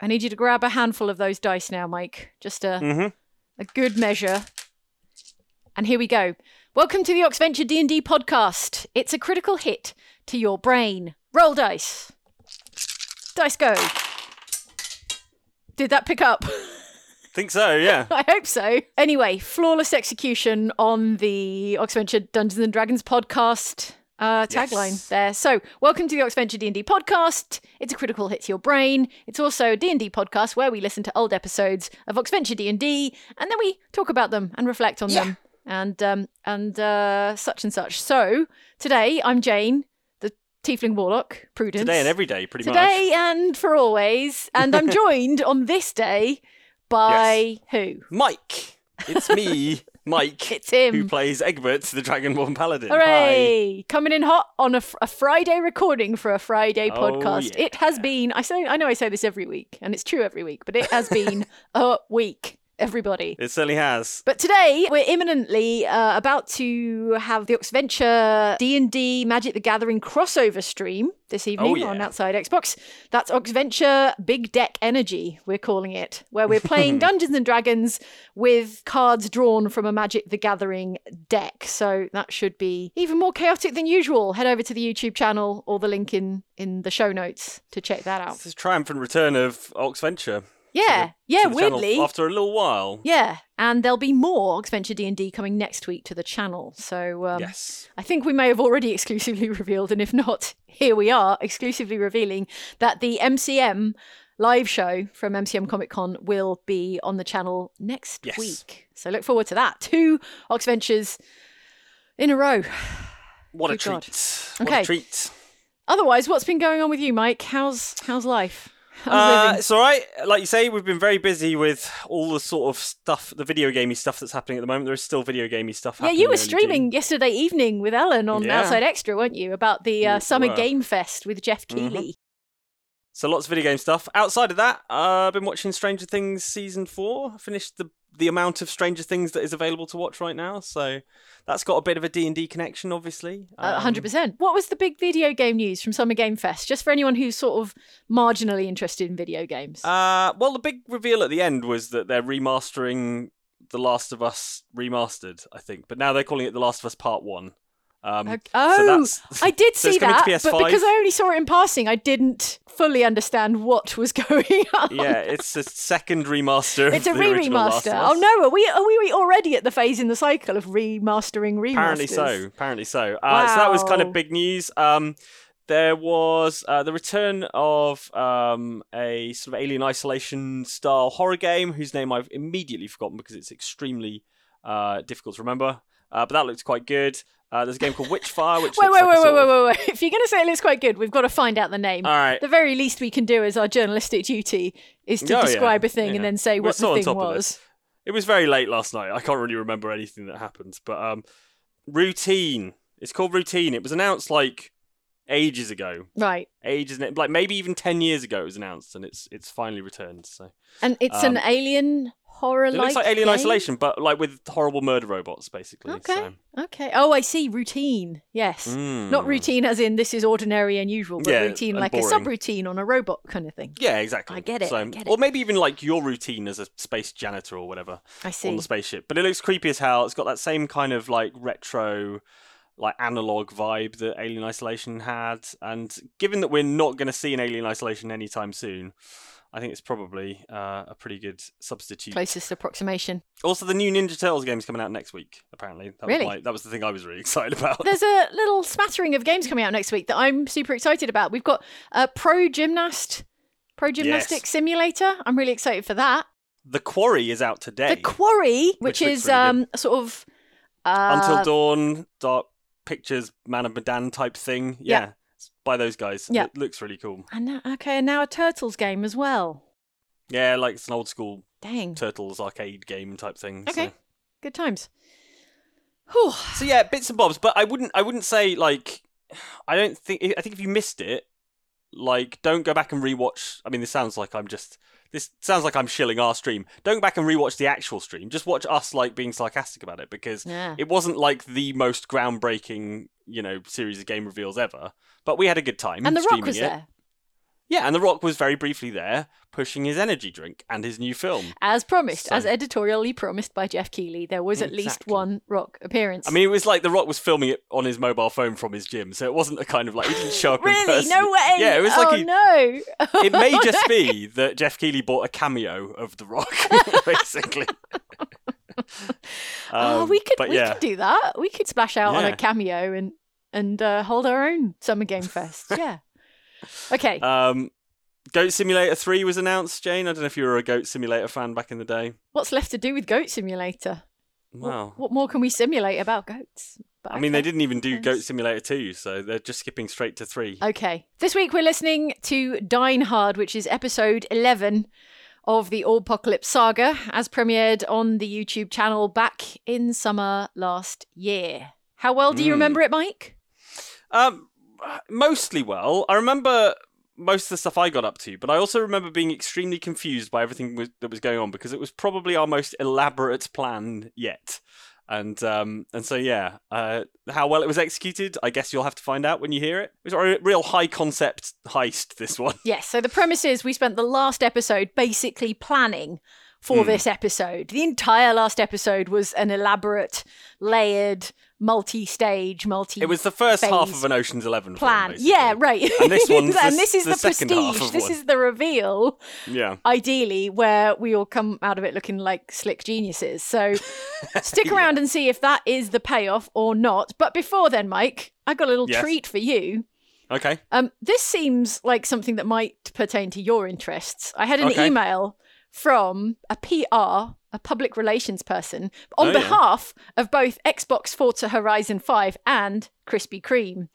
I need you to grab a handful of those dice now, Mike. Just a Mm-hmm. a good measure. And here we go. Welcome to the Oxventure D&D podcast. It's a critical hit to your brain. Roll dice. Dice go. Did that pick up? Think so, yeah. I hope so. Anyway, flawless execution on the Oxventure Dungeons and Dragons podcast uh, tagline Yes. there. So, welcome to the Oxventure D&D podcast. It's a critical hit to your brain. It's also a D&D podcast where we listen to old episodes of Oxventure D&D and then we talk about them and reflect on them and um, and uh, such and such. So, today I'm Jane, the Tiefling Warlock, Prudence. Today and every day, pretty much. Today and for always. And I'm joined on this day by who? Mike. It's me, Mike. It's him. Who plays Egbert, the Dragonborn Paladin. Hooray! Coming in hot on a, a Friday recording for a Friday Oh, podcast. It has been. I say. I know I say this every week, and it's true every week, but it has been a week. Everybody. It certainly has. But today we're imminently uh, about to have the Oxventure D&D Magic the Gathering crossover stream this evening yeah. on Outside Xbox. That's Oxventure Big Deck Energy, we're calling it, where we're playing Dungeons and Dragons with cards drawn from a Magic the Gathering deck. So that should be even more chaotic than usual. Head over to the YouTube channel or the link in in the show notes to check that out. It's a triumphant return of Oxventure. Yeah, yeah, the channel weirdly. After a little while. Yeah, and there'll be more Oxventure D&D coming next week to the channel. So um, yes. I think we may have already exclusively revealed, and if not, here we are exclusively revealing that the MCM live show from MCM Comic Con will be on the channel next Yes. week. So look forward to that. Two Oxventures in a row. What a God. treat. What Okay. a treat. Otherwise, what's been going on with you, Mike? How's how's life? Uh, it's all right. Like you say, we've been very busy with all the sort of stuff, the video gamey stuff that's happening at the moment. There is still video gamey stuff Yeah, you were early June. streaming yesterday evening with Ellen on Yeah. Outside Extra, weren't you? About the uh, Summer were. Game Fest with Jeff Mhm. So lots of video game stuff. Outside of that, uh, I've been watching Stranger Things season four. I finished the the amount of Stranger Things that is available to watch right now. So that's got a bit of a D and D connection, obviously. A Um, hundred percent. What was the big video game news from Summer Game Fest? Just for anyone who's sort of marginally interested in video games. Uh, well, the big reveal at the end was that they're remastering The Last of Us remastered, I think, but now they're calling it The Last of Us Part One. Um, Okay. so Oh, that's- I did see coming that, but because I only saw it in passing, I didn't fully understand what was going on. yeah, it's a second remaster. It's a re-remaster. Oh no, are we are we already at the phase in the cycle of remastering remasters? Apparently so. Apparently so. Uh, So that was kind of big news. Um, there was uh, the return of um, a sort of Alien Isolation style horror game whose name I've immediately forgotten because it's extremely uh, difficult to remember. Uh, but that looked quite good. Uh, there's a game called Witchfire, which Wait, wait, like wait, wait, wait, wait, wait. If you're going to say it looks quite good, we've got to find out the name. All right. The very least we can do as our journalistic duty is to Oh, yeah, describe a thing yeah. and then say We're what the thing was. this. It was very late last night. I can't really remember anything that happened. But um, Routine. It's called Routine. It was announced like ages ago. Right. ages, like maybe even ten years ago, it was announced, and it's it's finally returned. So And it's Um, an alien horror it looks like Alien game? Isolation, but like with horrible murder robots, basically. Okay. So. Okay. Oh, I see. Routine. Yes. Not Mm. routine as in this is ordinary and usual, but Yeah, routine like a subroutine on a robot kind of thing. Yeah, exactly. I get it, So, I get Or maybe even like your routine as a space janitor or whatever I see. on the spaceship. But it looks creepy as hell. It's got that same kind of like retro, like analog vibe that Alien Isolation had. And given that we're not going to see an Alien Isolation anytime soon, I think it's probably uh, a pretty good substitute. Closest approximation. Also, the new Ninja Turtles game's coming out next week. Apparently, that Really? was my, that was the thing I was really excited about. There's a little smattering of games coming out next week that I'm super excited about. We've got a Pro Gymnast, Pro Gymnastic Yes. Simulator. I'm really excited for that. The Quarry is out today. The Quarry, which, Which is really um sort of uh, Until Dawn, Dark Pictures, Man of Medan type thing. Yeah. Yeah, it's by those guys. Yeah. It looks really cool. And now, okay, and now a Turtles game as well. Yeah, like it's an old school Dang. Turtles arcade game type thing. Okay. So. Good times. Whew. so yeah, bits and bobs, but I wouldn't I wouldn't say like I don't think I think if you missed it, like don't go back and rewatch. I mean, this sounds like I'm just this sounds like I'm shilling our stream. Don't go back and rewatch the actual stream. Just watch us like being sarcastic about it because Yeah. it wasn't like the most groundbreaking, you know, series of game reveals ever. But we had a good time. And The Rock was it. there. Yeah, and The Rock was very briefly there, pushing his energy drink and his new film. As promised, So- as editorially promised by Geoff Keighley, there was at least one rock appearance. I mean, it was like The Rock was filming it on his mobile phone from his gym, so it wasn't a kind of like he didn't show up really? person. No way! Yeah, it was oh, like he, no! it may just be that Geoff Keighley bought a cameo of The Rock, basically. oh, Um, we could we yeah. could do that. We could splash out on a cameo and and uh, hold our own summer game fest. Yeah. Okay. Um, Goat Simulator 3 was announced, Jane. I don't know if you were a Goat Simulator fan back in the day. What's left to do with Goat Simulator? What- Wow. What, more can we simulate about goats? But I mean, they didn't even do Goat Simulator 2, so they're just skipping straight to 3. Okay. This week we're listening to Dine Hard, which is episode 11 of the All Apocalypse Saga, as premiered on the YouTube channel back in summer last year. How well do you Mm. remember it, Mike? Um, mostly well. I remember most of the stuff I got up to, but I also remember being extremely confused by everything was, that was going on because it was probably our most elaborate plan yet. And um, and so yeah, uh, how well it was executed, I guess you'll have to find out when you hear it. It was a real high concept heist. This one. Yes, so the premise is we spent the last episode basically planning for Hmm. this episode. The entire last episode was an elaborate, layered, multi-stage, multi. It was the first half of an Ocean's Eleven plan. Film, yeah, right. And this one's and the- this is the the, second half prestige. This one. is the reveal. Yeah. Ideally, where we all come out of it looking like slick geniuses. So stick Yeah. around and see if that is the payoff or not. But before then, Mike, I got a little Yes. treat for you. Okay. Um, this seems like something that might pertain to your interests. I had an Okay. email from a PR, a public relations person, on Oh, yeah. behalf of both Xbox Forza Horizon 5 and Krispy Kreme.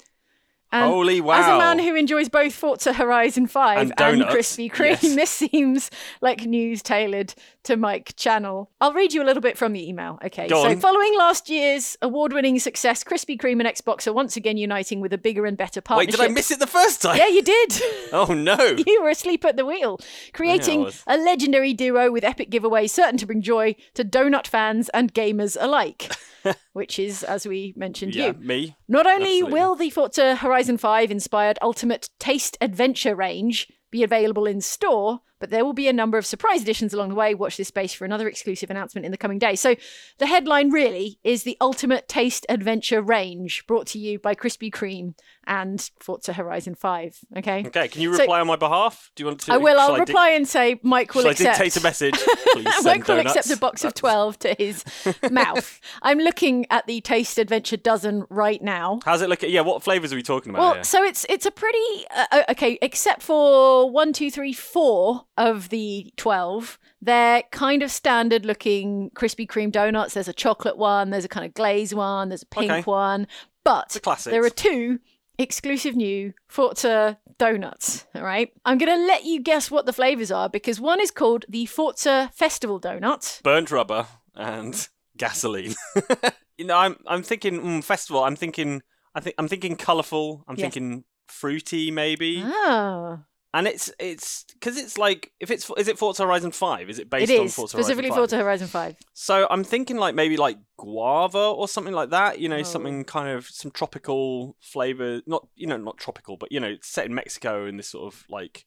And Holy wow! As a man who enjoys both Forza Horizon 5 And and, Krispy Kreme, yes. this seems like news tailored to Mike Channell. I'll read you a little bit from the email. Okay. Go so, on. following last year's award winning success, Krispy Kreme and Xbox are once again uniting with a bigger and better Wait, partnership. did I miss it the first time? Yeah, you did. Oh no! you were asleep at the wheel, creating was. a legendary duo with epic giveaways certain to bring joy to donut fans and gamers alike. which is, as we mentioned, yeah, you. me. Not only Absolutely. will the Forza Horizon 5 inspired Ultimate Taste Adventure range be available in store, but there will be a number of surprise editions along the way. Watch this space for another exclusive announcement in the coming days. So, the headline really is the Ultimate Taste Adventure range brought to you by Krispy Kreme and Forza Horizon 5. Okay. Okay, can you So- reply on my behalf? Do you want to? I will. I'll I reply and say Mike will accept. I dictate a message? Please Mike will donuts. accept a box of 12 to his mouth. I'm looking at the Taste Adventure dozen right now. How's it looking? Yeah, what flavors are we talking about Well, here? so it's it's a pretty uh, uh, okay, except for one, two, three, four of the twelve. They're kind of standard looking Krispy Kreme donuts. There's a chocolate one. There's a kind of glaze one. There's a pink Okay. one. But The there are two exclusive new Forza donuts. All right, I'm gonna let you guess what the flavors are because one is called the Forza Festival Donut. Burnt rubber and gasoline. you know, I'm I'm thinking mm, festival. I'm thinking I think I'm thinking colourful. I'm Yes. thinking fruity maybe. Ah, And it's it's because it's like if it's is it Forza Horizon Five? Is it it based on is Forza specifically Horizon 5? Forza Horizon Five. So I'm thinking like maybe like guava or something like that. You know, Oh. something kind of some tropical flavor. Not you know not tropical, but you know it's set in Mexico in this sort of like.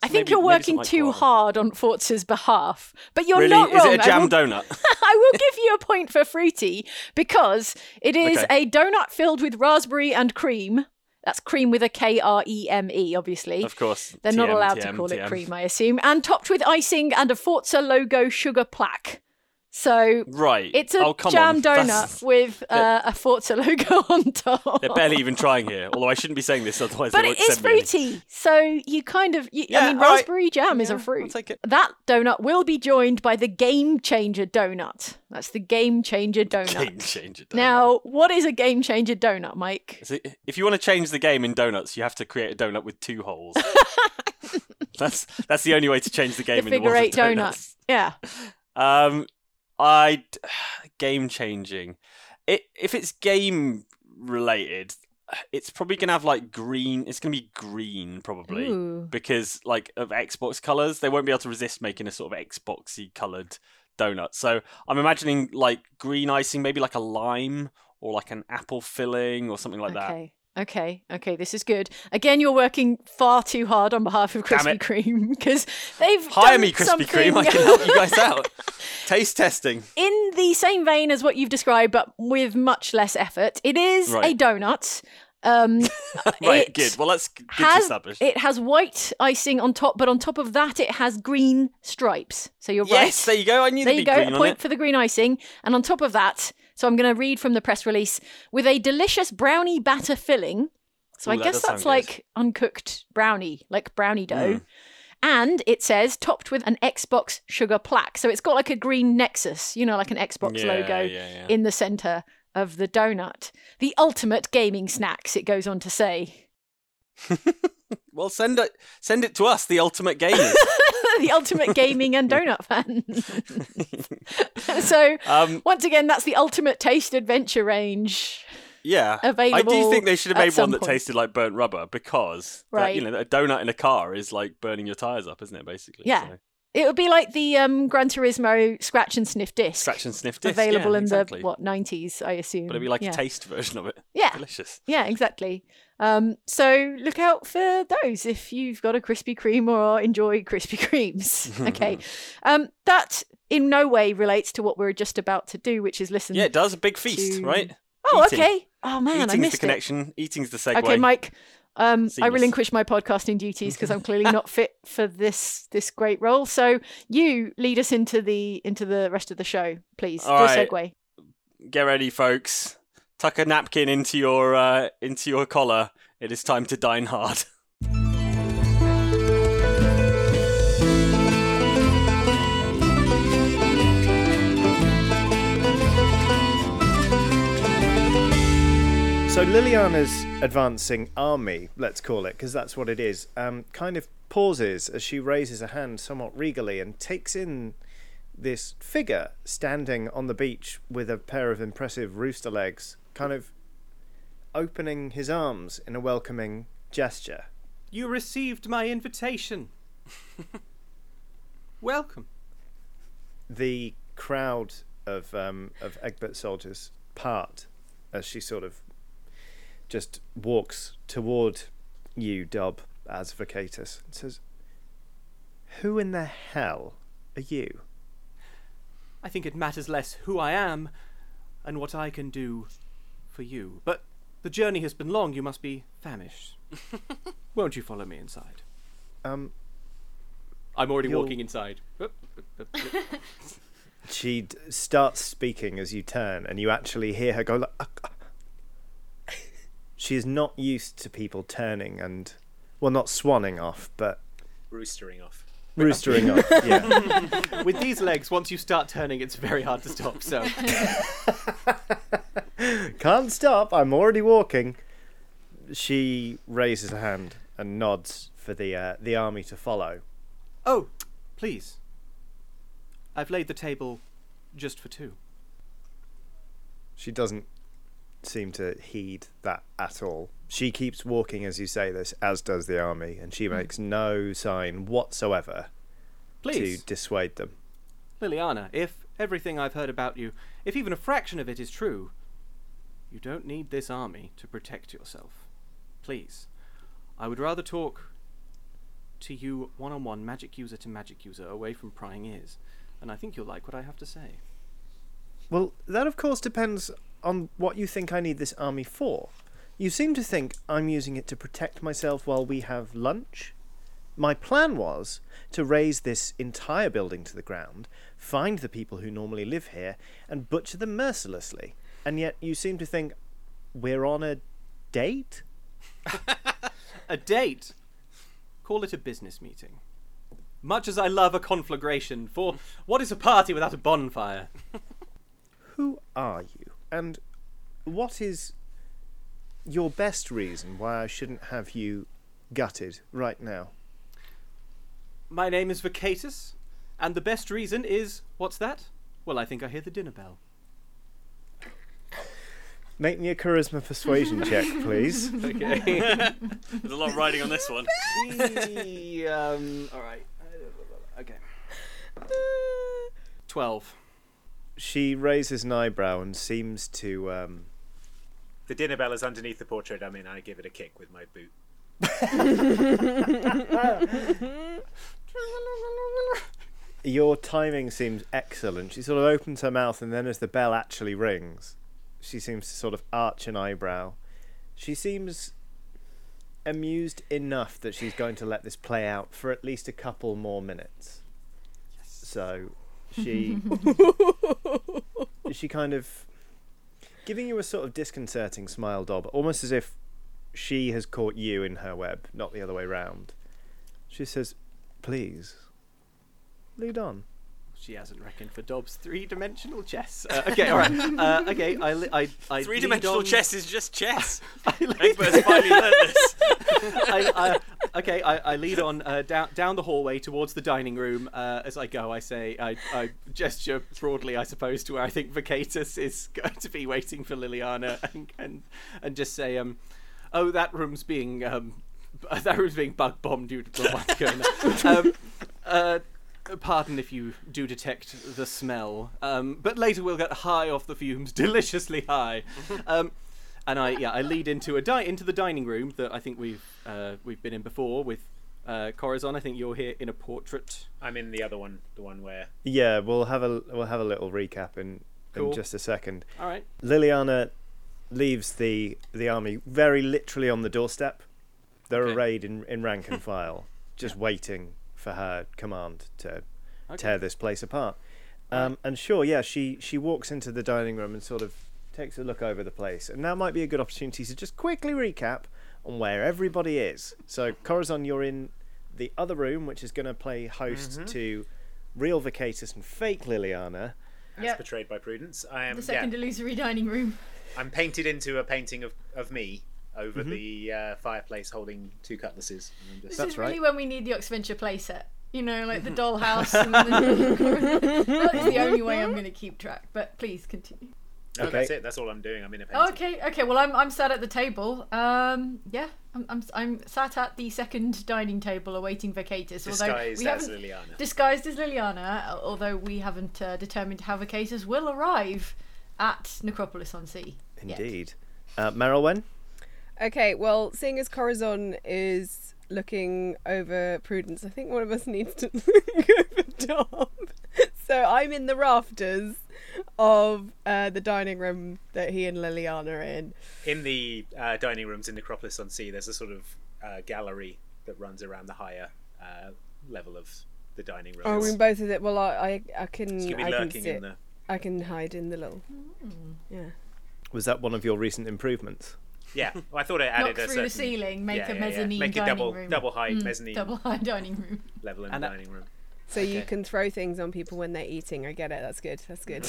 I think maybe- you're working something too guava. hard on Forza's behalf, but you're really? not Is wrong. it a jam I, will, donut? I will give you a point for fruity because it is Okay. a donut filled with raspberry and cream. That's cream with a K R E M E, obviously. of course. They're not TM, allowed to TM, call it cream, I assume, and topped with icing and a Forza logo sugar plaque. So Right. it's a oh, jam on. donut That's- with uh, a Forza logo on top. They're barely even trying here. Although I shouldn't be saying this, otherwise But they it is fruity, so you kind of. You, Yeah, I mean, all right. raspberry jam is a fruit. I'll take it. That donut will be joined by the Game Changer donut. That's the Game Changer donut. Game changer. Donut. Now, what is a Game Changer donut, Mike? Is it- if you want to change the game in donuts, you have to create a donut with two holes. that's that's the only way to change the game the in the world eight of donut. donuts. Yeah. Um, I game changing. It if it's game related, it's probably gonna have like green. It's gonna be green probably Ooh. because like of Xbox colors, they won't be able to resist making a sort of Xboxy colored donut. So I'm imagining like green icing, maybe like a lime or like an apple filling or something like that. Okay. Okay, okay, this is good. Again, you're working far too hard on behalf of Krispy. Kreme because they've Hire done me, Krispy something Kreme. I can help you guys out. Taste testing. in the same vein as what you've described, but with much less effort. It is Right. a donut. Um, Right, good. Well, that's good to has establish. it has white icing on top, but on top of that, it has green stripes. So you're Yes, right. Yes, there you go. I knew There you go. A point for the green icing, and on top of that, so I'm going to read from the press release with a delicious brownie batter filling. So Ooh, I that guess that's sound good. like uncooked brownie, like brownie dough. Mm. And it says topped with an Xbox sugar plaque. So it's got like a green nexus, you know, like an Xbox Yeah, logo yeah, yeah. in the center of the donut. The ultimate gaming snacks, it goes on to say. Well, send it send it to us, the ultimate gamers. the ultimate gaming and donut fan. so um, once again, that's the ultimate taste adventure range. yeah, I do think they should have made one that point. tasted like burnt rubber because, that, you know, a donut in a car is like burning your tires up, isn't it? Basically, Yeah. So, It would be like the um, Gran Turismo scratch and sniff disc. scratch and sniff disc, available yeah, in exactly. the what 90s, I assume. But it'd be like yeah. a taste version of it. Yeah. delicious. Yeah, exactly. Um, so look out for those if you've got a Krispy Kreme or enjoy Krispy Kremes. okay. um, that in no way relates to what we're just about to do, which is listen. Yeah, it does a big feast, to- right? oh, eating. okay. Oh man, I Eating's the missed it. connection. Eating's the segue. Okay, Mike. Um, I relinquish my podcasting duties because I'm clearly not fit for this this great role. So you lead us into the into the rest of the show, please. All do right. segue. Get ready, folks. Tuck a napkin into your uh, into your collar. It is time to dine hard. So Liliana's advancing army, let's call it, because that's what it is, um, kind of pauses as she raises a hand somewhat regally and takes in this figure standing on the beach with a pair of impressive rooster legs, kind of opening his arms in a welcoming gesture. You received my invitation. Welcome. The crowd of um, of Egbert soldiers part as she sort of just walks toward you, Dob, as Vacatus, and says, "Who in the hell are you?" I think it matters less who I am and what I can do for you. But the journey has been long. You must be famished. Won't you follow me inside? Um, I'm already You'll- walking inside. She d- starts speaking as you turn, and you actually hear her go. Like, "Ah, ah." She is not used to people turning and, well, not swanning off, but roostering off. roostering off. Yeah. With these legs, once you start turning, it's very hard to stop. So, Can't stop. I'm already walking. She raises a hand and nods for the uh, the army to follow. oh, please. I've laid the table just for two. She doesn't seem to heed that at all. She keeps walking as you say this, as does the army, and she hmm. makes no sign whatsoever Please, to dissuade them. Liliana, if everything I've heard about you, if even a fraction of it is true, you don't need this army to protect yourself. Please, I would rather talk to you one on one, magic user to magic user, away from prying ears, and I think you'll like what I have to say. Well, that of course depends on what you think I need this army for. You seem to think I'm using it to protect myself while we have lunch. My plan was to raise this entire building to the ground, find the people who normally live here, and butcher them mercilessly. And yet you seem to think we're on a date? A date! Call it a business meeting. Much as I love a conflagration, for what is a party without a bonfire? Who are you? And what is your best reason why I shouldn't have you gutted right now? My name is Vacatus, and the best reason is what's that? Well, I think I hear the dinner bell. Make me a charisma persuasion check, please. Okay. There's a lot of riding on this one. um, all right. Okay. Twelve. She raises an eyebrow and seems to. Um, The dinner bell is underneath the portrait I mean. I give it a kick with my boot. Your timing seems excellent. She sort of opens her mouth, and then as the bell actually rings, she seems to sort of arch an eyebrow. She seems amused enough that she's going to let this play out for at least a couple more minutes. So she she kind of giving you a sort of disconcerting smile, Dob, almost as if she has caught you in her web, not the other way round. She says, "Please, lead on." She hasn't reckoned for Dob's three-dimensional chess. Uh, okay, all right. Uh, okay, I, li- I, I Three dimensional lead on- chess is just chess. I lead- Egbert's finally learned this. I, I, okay, I, I lead on uh, down down the hallway towards the dining room. Uh, as I go, I say, I, I gesture broadly, I suppose, to where I think Vacatus is going to be waiting for Liliana, and and, and just say, um, oh, that room's being um, that room's being bug bombed due to the going there. um, uh, Pardon if you do detect the smell, um, but later we'll get high off the fumes, deliciously high. Um, and I yeah I lead into a di- into the dining room that I think we've uh, we've been in before with uh, Corazon. I think you're here in a portrait. I'm in the other one, the one where Yeah, we'll have a we'll have a little recap in Cool. in just a second. All right. Liliana leaves the the army very literally on the doorstep. They're Okay. arrayed in, in rank and file, just waiting for her command to Okay. tear this place apart. Um, and sure, yeah, she she walks into the dining room and sort of takes a look over the place. And now might be a good opportunity to just quickly recap on where everybody is. So, Corazon, you're in the other room, which is going to play host to real Vacatus and fake Liliana. as Yep. portrayed by Prudence, I am The second yeah, illusory dining room. I'm painted into a painting of, of me over Mm-hmm. the uh, fireplace holding two cutlasses. And I'm This That's is really right. when we need the Oxventure playset. You know, like the dollhouse. and the... that is the only way I'm going to keep track. But please continue. no, Okay. that's it. That's all I'm doing. I'm in a painting. Okay, okay. Well, I'm I'm sat at the table. Um, yeah, I'm I'm I'm sat at the second dining table awaiting Vacatus. although Disguised we as Liliana. disguised as Liliana, although we haven't uh, determined how Vacatus will arrive at Necropolis on Sea. yet. Indeed. Uh, Merilwen? Okay, well, seeing as Corazon is looking over Prudence, I think one of us needs to look over Dob. So I'm in the rafters of uh, the dining room that he and Liliana are in. In the uh, dining rooms in Necropolis on Sea, there's a sort of uh, gallery that runs around the higher uh, level of the dining room. Oh, It's- in both of it. Well, I, I, I can, it's gonna be I can sit. in the. I can hide in the little. Yeah. Was that one of your recent improvements? Yeah, well, I thought it added Knock added through a the ceiling, make yeah, a yeah, yeah. mezzanine make a dining double, room. double height Mm, mezzanine Double high dining room. level in And the that- dining room. So you can throw things on people when they're eating. I get it. That's good. That's good.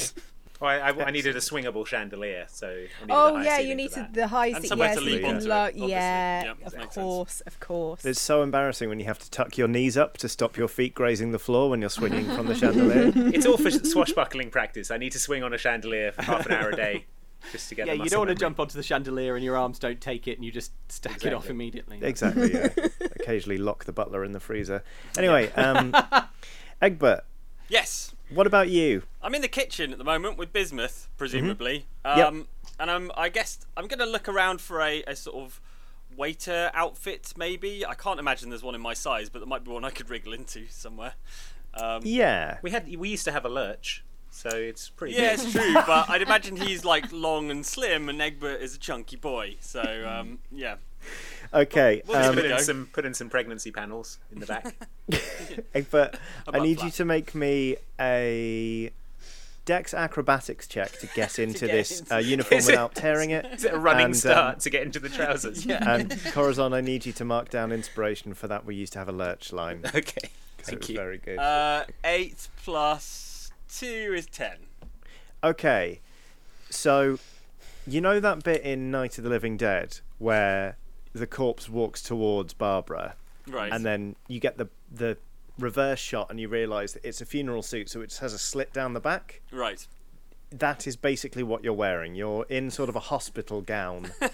Well, I, I, I needed a swingable chandelier, so. I Oh yeah, you for needed the high And seat. Yes, to you leap onto lo- obviously. yeah, Yep, of makes sense. course, of course. It's so embarrassing when you have to tuck your knees up to stop your feet grazing the floor when you're swinging from the chandelier. It's all for swashbuckling practice. I need to swing on a chandelier for half an hour a day just to get Yeah, you don't want to jump onto the chandelier and your arms don't take it and you just stack it off immediately. exactly, yeah. Occasionally lock the butler in the freezer. Anyway, um, Egbert, Yes. what about you? I'm in the kitchen at the moment with Bismuth, presumably. Yep. Um, And I'm, I guess, I'm going to look around for a, a sort of waiter outfit, maybe. I can't imagine there's one in my size, but there might be one I could wriggle into somewhere. Um, Yeah. We had we used to have a lurch, so it's pretty. yeah, big. it's true, but I'd imagine he's like long and slim, and Egbert is a chunky boy. So, um, yeah. Okay. We'll Um, put in some put in some pregnancy panels in the back. Egbert, I butt need you to make me a Dex acrobatics check to get into get this into uh, uniform Is it- without tearing it. Is it a running And, um, start to get into the trousers? Yeah. And Corazon, I need you to mark down inspiration for that. We used to have a lurch line. Okay. it Thank was you. very good. Uh, 8 plus 2 is 10. Okay, so you know that bit in Night of the Living Dead where the corpse walks towards Barbara, Right. and then you get the the reverse shot and you realise that it's a funeral suit, so it has a slit down the back. Right. That is basically what you're wearing. You're in sort of a hospital gown, but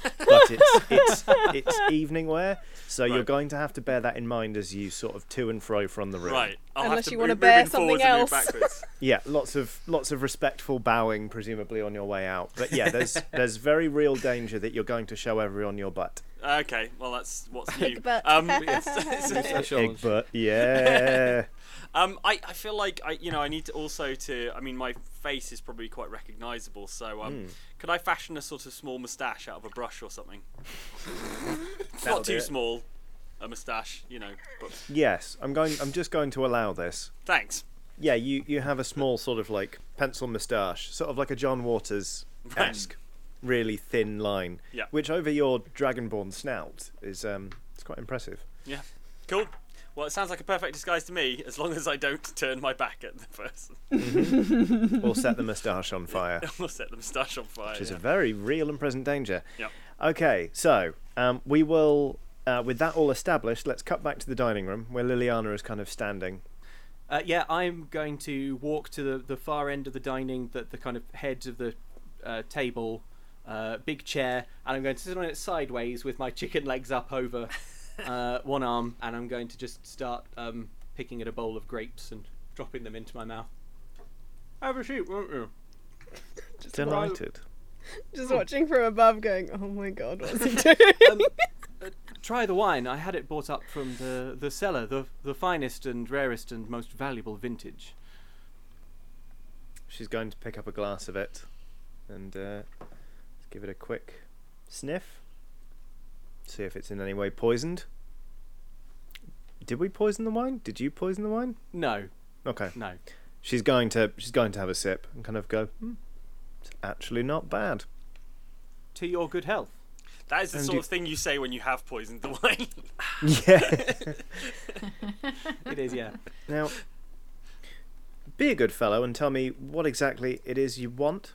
it's it's it's evening wear. So you're going to have to bear that in mind as you sort of to and fro from the room. Right. I'll Unless you wanna bear something else. Yeah, lots of lots of respectful bowing, presumably on your way out. But yeah, there's there's very real danger that you're going to show everyone your butt. Okay. Well, that's what's new. Big butt. Um, it's- it's- Big butt, yeah. Um, I, I feel like I you know I need to also to I mean my face is probably quite recognisable so um Hmm. could I fashion a sort of small moustache out of a brush or something? Not too small, a moustache, you know. But yes, I'm going. I'm just going to allow this. thanks. Yeah, you you have a small sort of like pencil moustache, sort of like a John Waters esque, really thin line. Yeah. Which over your dragonborn snout is um, it's quite impressive. Yeah, cool. Well, it sounds like a perfect disguise to me, as long as I don't turn my back at the person or set the moustache on fire, or set the moustache on fire. which is yeah. a very real and present danger. Yep. Okay, so um, we will. Uh, with that all established, let's cut back to the dining room where Liliana is kind of standing. Uh, yeah, I'm going to walk to the, the far end of the dining, the, the kind of head of the uh, table, uh, big chair, and I'm going to sit on it sideways with my chicken legs up over uh, one arm, and I'm going to just start um, picking at a bowl of grapes and dropping them into my mouth. Have a seat, won't you? Delighted. Just watching from above, going, "Oh my god, what's he doing?" Um, uh, try the wine. I had it brought up from the, the cellar, the the finest and rarest and most valuable vintage. She's going to pick up a glass of it and uh, give it a quick sniff. See if it's in any way poisoned. Did we poison the wine? Did you poison the wine? No, Okay. no. She's going to she's going to have a sip and kind of go. Hmm, it's actually not bad. To your good health. That is the And sort you- of thing you say when you have poisoned the wine. Yeah. It is, yeah. now, be a good fellow and tell me what exactly it is you want.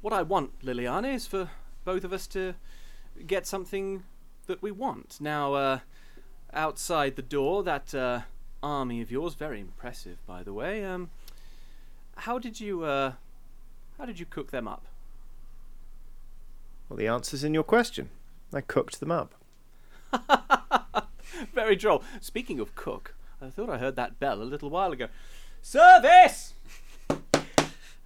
What I want, Liliana, is for both of us to get something that we want. Now, uh, outside the door, that uh, army of yours, very impressive, by the way. Um, how did you, uh, how did you cook them up? Well, the answer's in your question. I cooked them up. Very droll. Speaking of cook, I thought I heard that bell a little while ago. Service!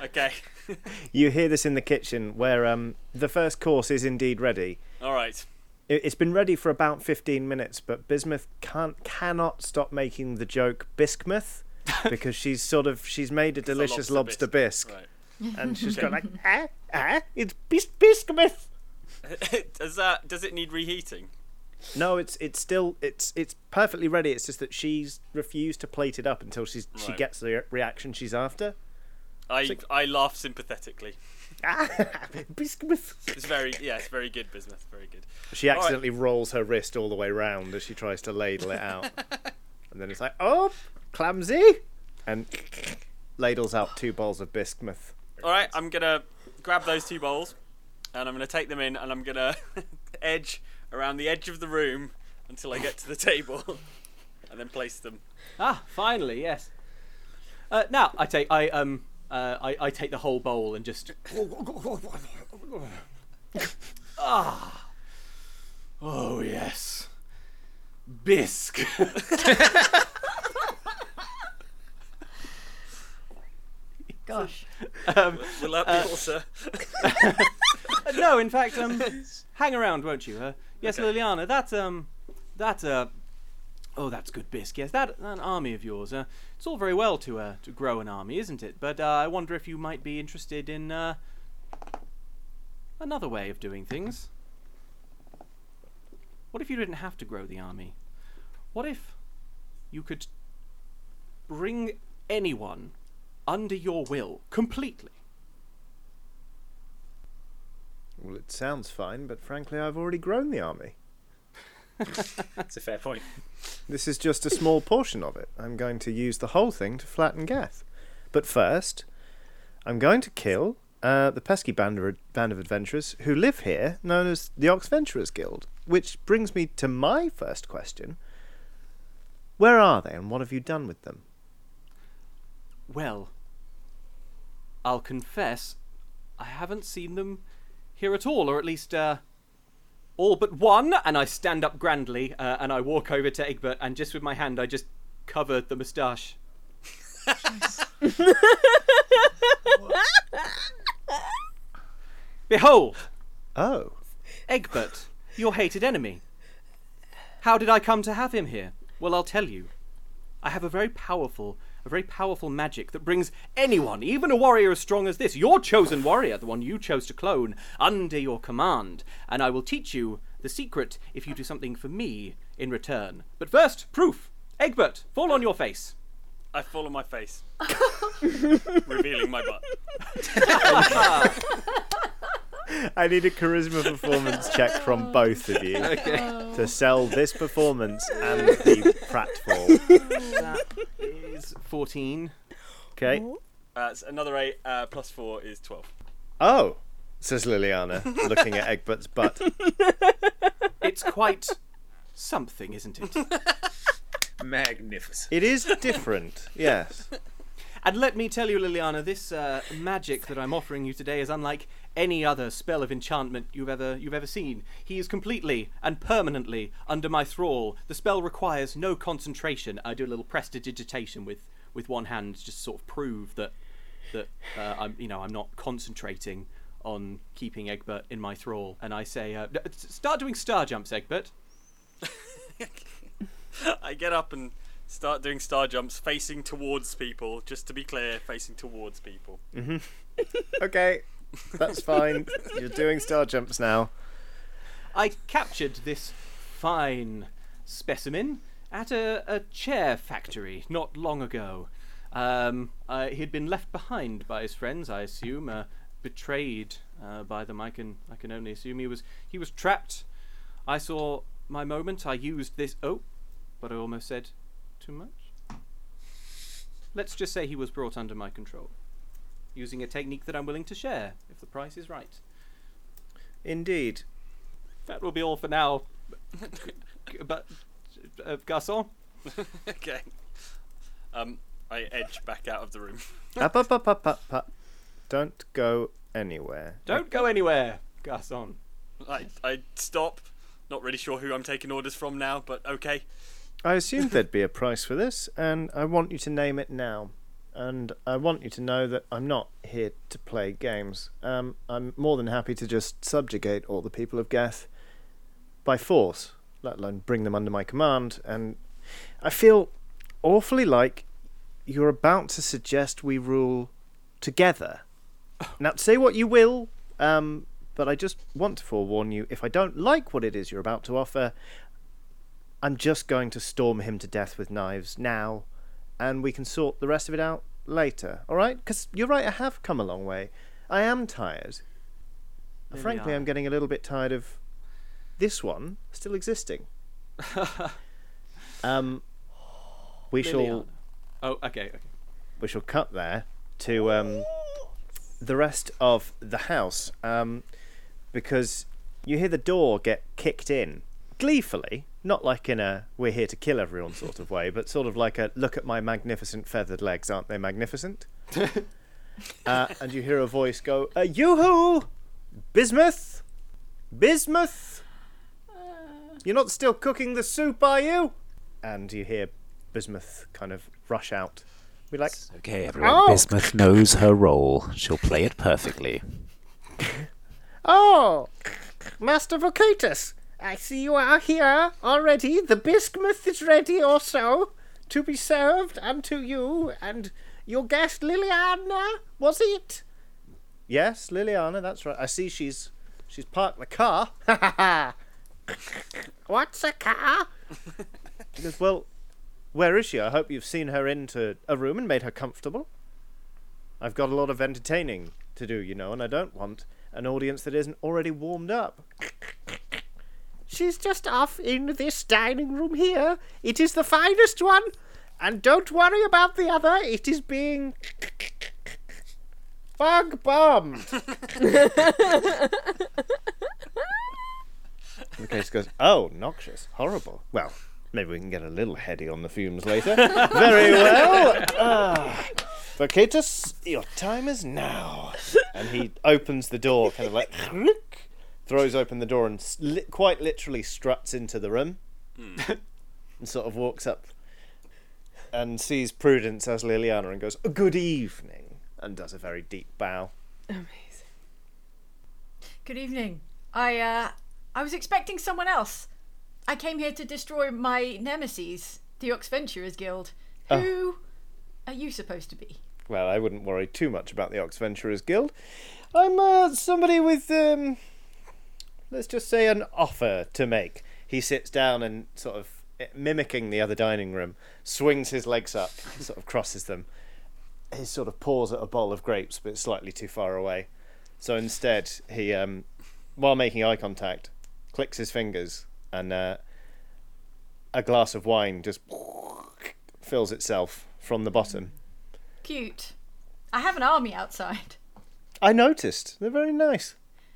Okay. You hear this in the kitchen where um, the first course is indeed ready. All right. It- It's been ready for about 15 minutes, but Bismuth can't cannot stop making the joke Bismuth because she's sort of she's made a delicious lobster lobster bisque, Right. and she's got like ah ah it's bis- Bismuth. does that does it need reheating? No, it's it's still it's it's perfectly ready. It's just that she's refused to plate it up until she's she Right. gets the re- reaction she's after. I I laugh sympathetically. Ah, Bismuth. It's very yeah, it's very good, Bismuth. Very good. She right. accidentally rolls her wrist all the way round as she tries to ladle it out. and then it's like, oh, clumsy! And ladles out two bowls of bismuth. All right, I'm gonna grab those two bowls, and I'm gonna take them in, and I'm gonna edge around the edge of the room until I get to the table, and then place them. Ah, finally, yes. Uh, now I take I um uh, I I take the whole bowl and just ah oh yes bisque. Gosh. um, Will that be all, sir? uh, no, in fact, um, hang around, won't you? Uh, yes, Okay. Liliana, that um that uh oh that's good bisque. Yes, that an army of yours. Uh, it's all very well to uh to grow an army, isn't it? But uh, I wonder if you might be interested in uh another way of doing things. What if you didn't have to grow the army? What if you could bring anyone under your will completely? Well, it sounds fine, but frankly, I've already grown the army. That's a fair point. This is just a small portion of it. I'm going to use the whole thing to flatten Geth. But first, I'm going to kill uh, the pesky band of, band of adventurers who live here, known as the Oxventurers Guild. Which brings me to my first question. Where are they, and what have you done with them? Well, I'll confess, I haven't seen them here at all, or at least, uh, all but one. And I stand up grandly, uh, and I walk over to Egbert, and just with my hand, I just cover the moustache. Behold, Oh, Egbert, your hated enemy. How did I come to have him here? Well, I'll tell you. I have a very powerful, a very powerful magic that brings anyone, even a warrior as strong as this, your chosen warrior, the one you chose to clone, under your command. And I will teach you the secret if you do something for me in return. But first, proof. Egbert, fall on your face. I fall on my face, revealing my butt. I need a charisma performance check from both of you to sell this performance and the pratfall. That is 14. Okay. Uh, it's another eight uh, plus four is twelve. Oh, says Liliana, looking at Egbert's butt. It's quite something, isn't it? Magnificent. It is different, yes. And let me tell you, Liliana, this uh, magic that I'm offering you today is unlike any other spell of enchantment you've ever you've ever seen. He is completely and permanently under my thrall. The spell requires no concentration. I do a little prestidigitation with with one hand, to just sort of prove that that uh, I'm you know I'm not concentrating on keeping Egbert in my thrall. And I say, uh, start doing star jumps, Egbert. I get up and start doing star jumps, facing towards people. Just to be clear, facing towards people. Okay, that's fine. You're doing star jumps now. I captured this fine specimen at a, a chair factory not long ago. Um, uh, he had been left behind by his friends, I assume, uh, betrayed uh, by them. I can I can only assume he was he was trapped. I saw my moment. I used this. Oh, but I almost said too much. Let's just say he was brought under my control, using a technique that I'm willing to share if the price is right. Indeed. That will be all for now. but, uh, Garçon, okay. Um, I edge back out of the room. Up, up, up, up, up, up. Don't go anywhere. don't go anywhere, Garçon. I I stop. Not really sure who I'm taking orders from now, but okay. I assumed there'd be a price for this, and I want you to name it now. And I want you to know that I'm not here to play games. Um, I'm more than happy to just subjugate all the people of Geth by force, let alone bring them under my command. And I feel awfully like you're about to suggest we rule together. Now, say what you will, um, but I just want to forewarn you if I don't like what it is you're about to offer, I'm just going to storm him to death with knives now, and we can sort the rest of it out later, alright? Because you're right, I have come a long way. I am tired. Really Frankly, are. I'm getting a little bit tired of this one still existing. um, we shall Oh, okay, okay. we shall cut there to um, the rest of the house um, because you hear the door get kicked in gleefully, not like in a we're here to kill everyone sort of way, but sort of like a look at my magnificent feathered legs, aren't they magnificent? uh, and you hear a voice go, uh, Yoo-hoo! Bismuth! Bismuth! You're not still cooking the soup, are you? And you hear Bismuth kind of rush out. Be like, Okay, everyone. Oh! Bismuth knows her role. She'll play it perfectly. Oh, Master Vocatus, I see you are here already. The bismuth is ready also to be served unto you and your guest Liliana, was it? Yes, Liliana, that's right. I see she's she's parked the car. Ha ha ha. What's a car? She goes, Well, where is she? I hope you've seen her into a room and made her comfortable. I've got a lot of entertaining to do, you know, and I don't want an audience that isn't already warmed up. She's just off in this dining room here. It is the finest one. And don't worry about the other. It is being bug bombed. okay, she goes, Oh, noxious. Horrible. Well, Maybe we can get a little heady on the fumes later. Very well. Ah. Vacatus, your time is now. And he opens the door, kind of like throws open the door and li- quite literally struts into the room and sort of walks up and sees Prudence as Liliana and goes, "Good evening," and does a very deep bow. Amazing. Good evening. I uh I was expecting someone else. I came here to destroy my nemesis, the Oxventurers Guild. Oh. Who are you supposed to be? Well, I wouldn't worry too much about the Oxventurers Guild. I'm uh, somebody with, um, let's just say, an offer to make. He sits down and sort of eh, mimicking the other dining room, swings his legs up, sort of crosses them. He sort of paws at a bowl of grapes, but slightly too far away. So instead, he, um, while making eye contact, clicks his fingers, and uh, a glass of wine just fills itself from the bottom. Cute. I have an army outside. I noticed. They're very nice.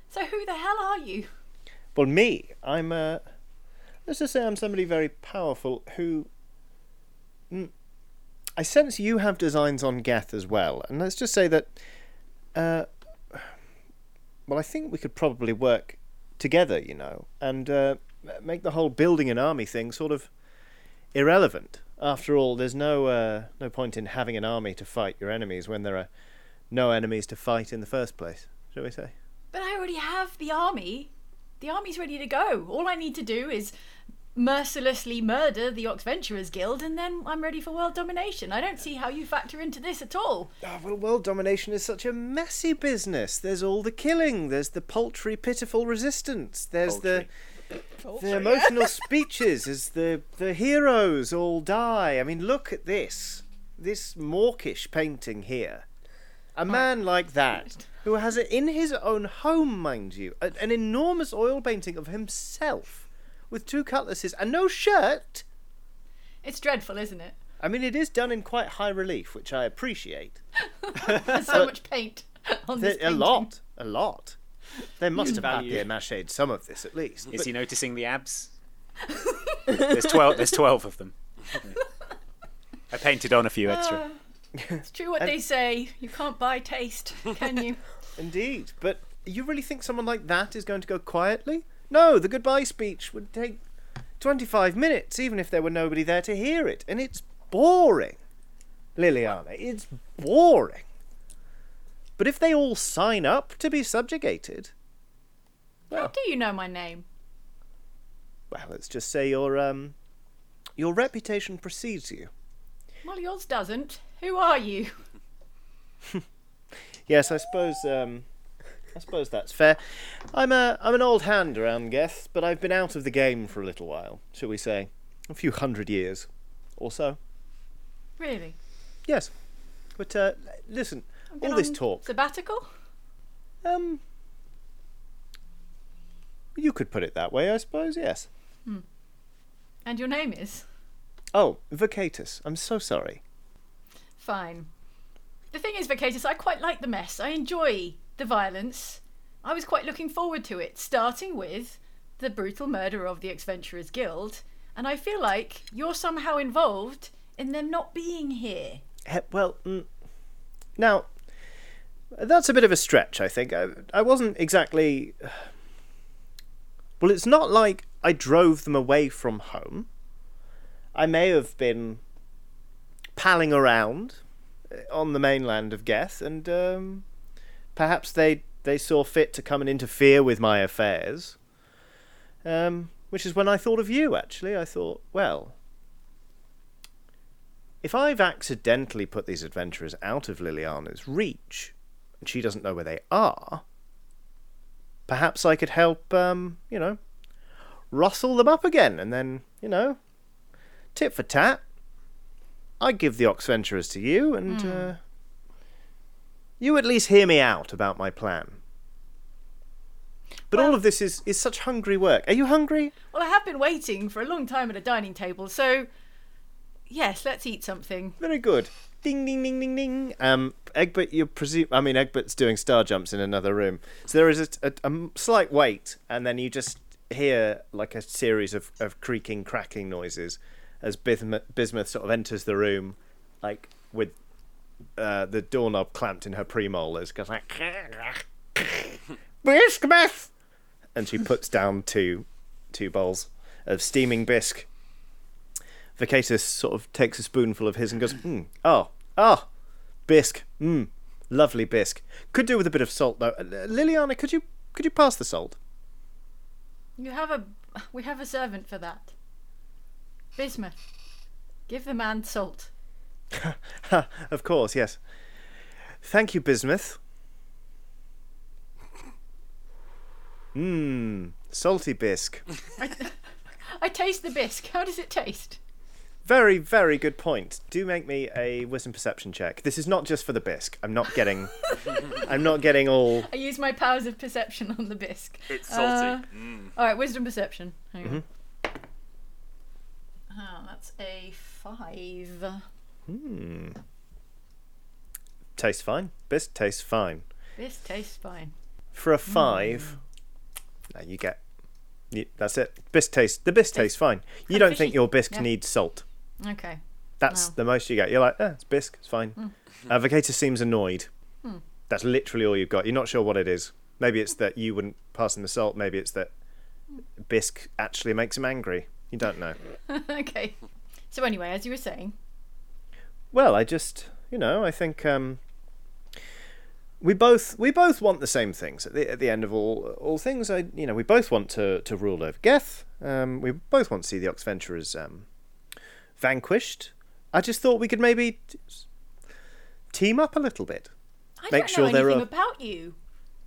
So who the hell are you? Well, me, I'm, uh, let's just say I'm somebody very powerful who. Mm, I sense you have designs on Geth as well, and let's just say that. Uh, well, I think we could probably work together, you know, and uh, make the whole building an army thing sort of irrelevant. After all, there's no uh, no point in having an army to fight your enemies when there are no enemies to fight in the first place, shall we say? But I already have the army. The army's ready to go. All I need to do is mercilessly murder the Oxventurers Guild, and then I'm ready for world domination. I don't see how you factor into this at all. Oh, well, world domination is such a messy business. There's all the killing. There's the paltry, pitiful resistance. There's the the emotional speeches as the the heroes all die. I mean, look at this. This mawkish painting here. A man like that, who has it in his own home, mind you, a, an enormous oil painting of himself with two cutlasses and no shirt. It's dreadful, isn't it? I mean, it is done in quite high relief, which I appreciate. There's so much paint on this There- a lot, a lot. They must have Value. papier mâchéed some of this at least. Is But- he noticing the abs? there's twelve. There's twelve of them. I painted on a few extra. Uh, It's true what they say. You can't buy taste, can you? Indeed, but you really think someone like that is going to go quietly? No, the goodbye speech would take 25 minutes, even if there were nobody there to hear it, and it's boring. Liliana, it's boring. But if they all sign up to be subjugated, How do you know my name? well, let's just say your um, your reputation precedes you. Well, yours doesn't. Who are you? Yes, I suppose. Um, I suppose that's fair. I'm a I'm an old hand around Geth, but I've been out of the game for a little while, shall we say, a few hundred years, or so. Really? Yes, but uh, listen, all this talk. Sabbatical? Um, you could put it that way, I suppose. Yes. And your name is? Oh, Vacatus. I'm so sorry. Fine. The thing is, Vacatus, I quite like the mess. I enjoy the violence. I was quite looking forward to it, starting with the brutal murder of the Adventurers Guild, and I feel like you're somehow involved in them not being here. He- well, mm, now that's a bit of a stretch. I think I, I wasn't exactly. Well, it's not like I drove them away from home. I may have been palling around uh, on the mainland of Geth, and um, perhaps they they saw fit to come and interfere with my affairs. Um, which is when I thought of you. Actually, I thought, well, if I've accidentally put these adventurers out of Liliana's reach, and she doesn't know where they are, perhaps I could help, um, you know, rustle them up again, and then, you know, tit for tat, I give the Oxventurers to you, and uh, you at least hear me out about my plan. But all of this is, is such hungry work. Are you hungry? Well, I have been waiting for a long time at a dining table, so yes, let's eat something. Very good. Ding ding ding ding ding. Um, Egbert, you presume? I mean, Egbert's doing star jumps in another room, so there is a slight wait, and then you just hear like a series of, of creaking, cracking noises, as Bismuth, Bismuth sort of enters the room, like with uh, the doorknob clamped in her premolars, goes like, Bismuth! And she puts down two, two bowls of steaming bisque. Vacatus sort of takes a spoonful of his and goes, mm, oh, oh, bisque, mm, lovely bisque. Could do with a bit of salt though. Uh, Liliana, could you could you pass the salt? You have a we have a servant for that. Bismuth. Give the man salt. of course, yes. Thank you, Bismuth. Mmm, salty bisque. I taste the bisque. How does it taste? Very, very good point. Do make me a wisdom perception check. This is not just for the bisque. I'm not getting. I'm not getting all. I use my powers of perception on the bisque. It's salty. Uh, Mm. All right, wisdom perception. Hang on. Oh, that's a five. Hmm. Tastes fine. Bisque tastes fine. This tastes fine. For a five, no, you get. You, that's it. Bisque tastes. The bisque tastes fine. You don't think your bisque Yeah. needs salt. Okay. That's Wow. the most you get. You're like, eh, it's bisque, it's fine. Mm. Vacatus seems annoyed. Hmm. That's literally all you've got. You're not sure what it is. Maybe it's that you wouldn't pass him the salt. Maybe it's that bisque actually makes him angry. You don't know. okay. So anyway, as you were saying, Well, I just, you know, I think um, we both we both want the same things at the at the end of all all things. I, you know, we both want to to rule over Geth. Um, we both want to see the Oxventurers um, vanquished. I just thought we could maybe t- team up a little bit. I Make don't sure know anything are- about you.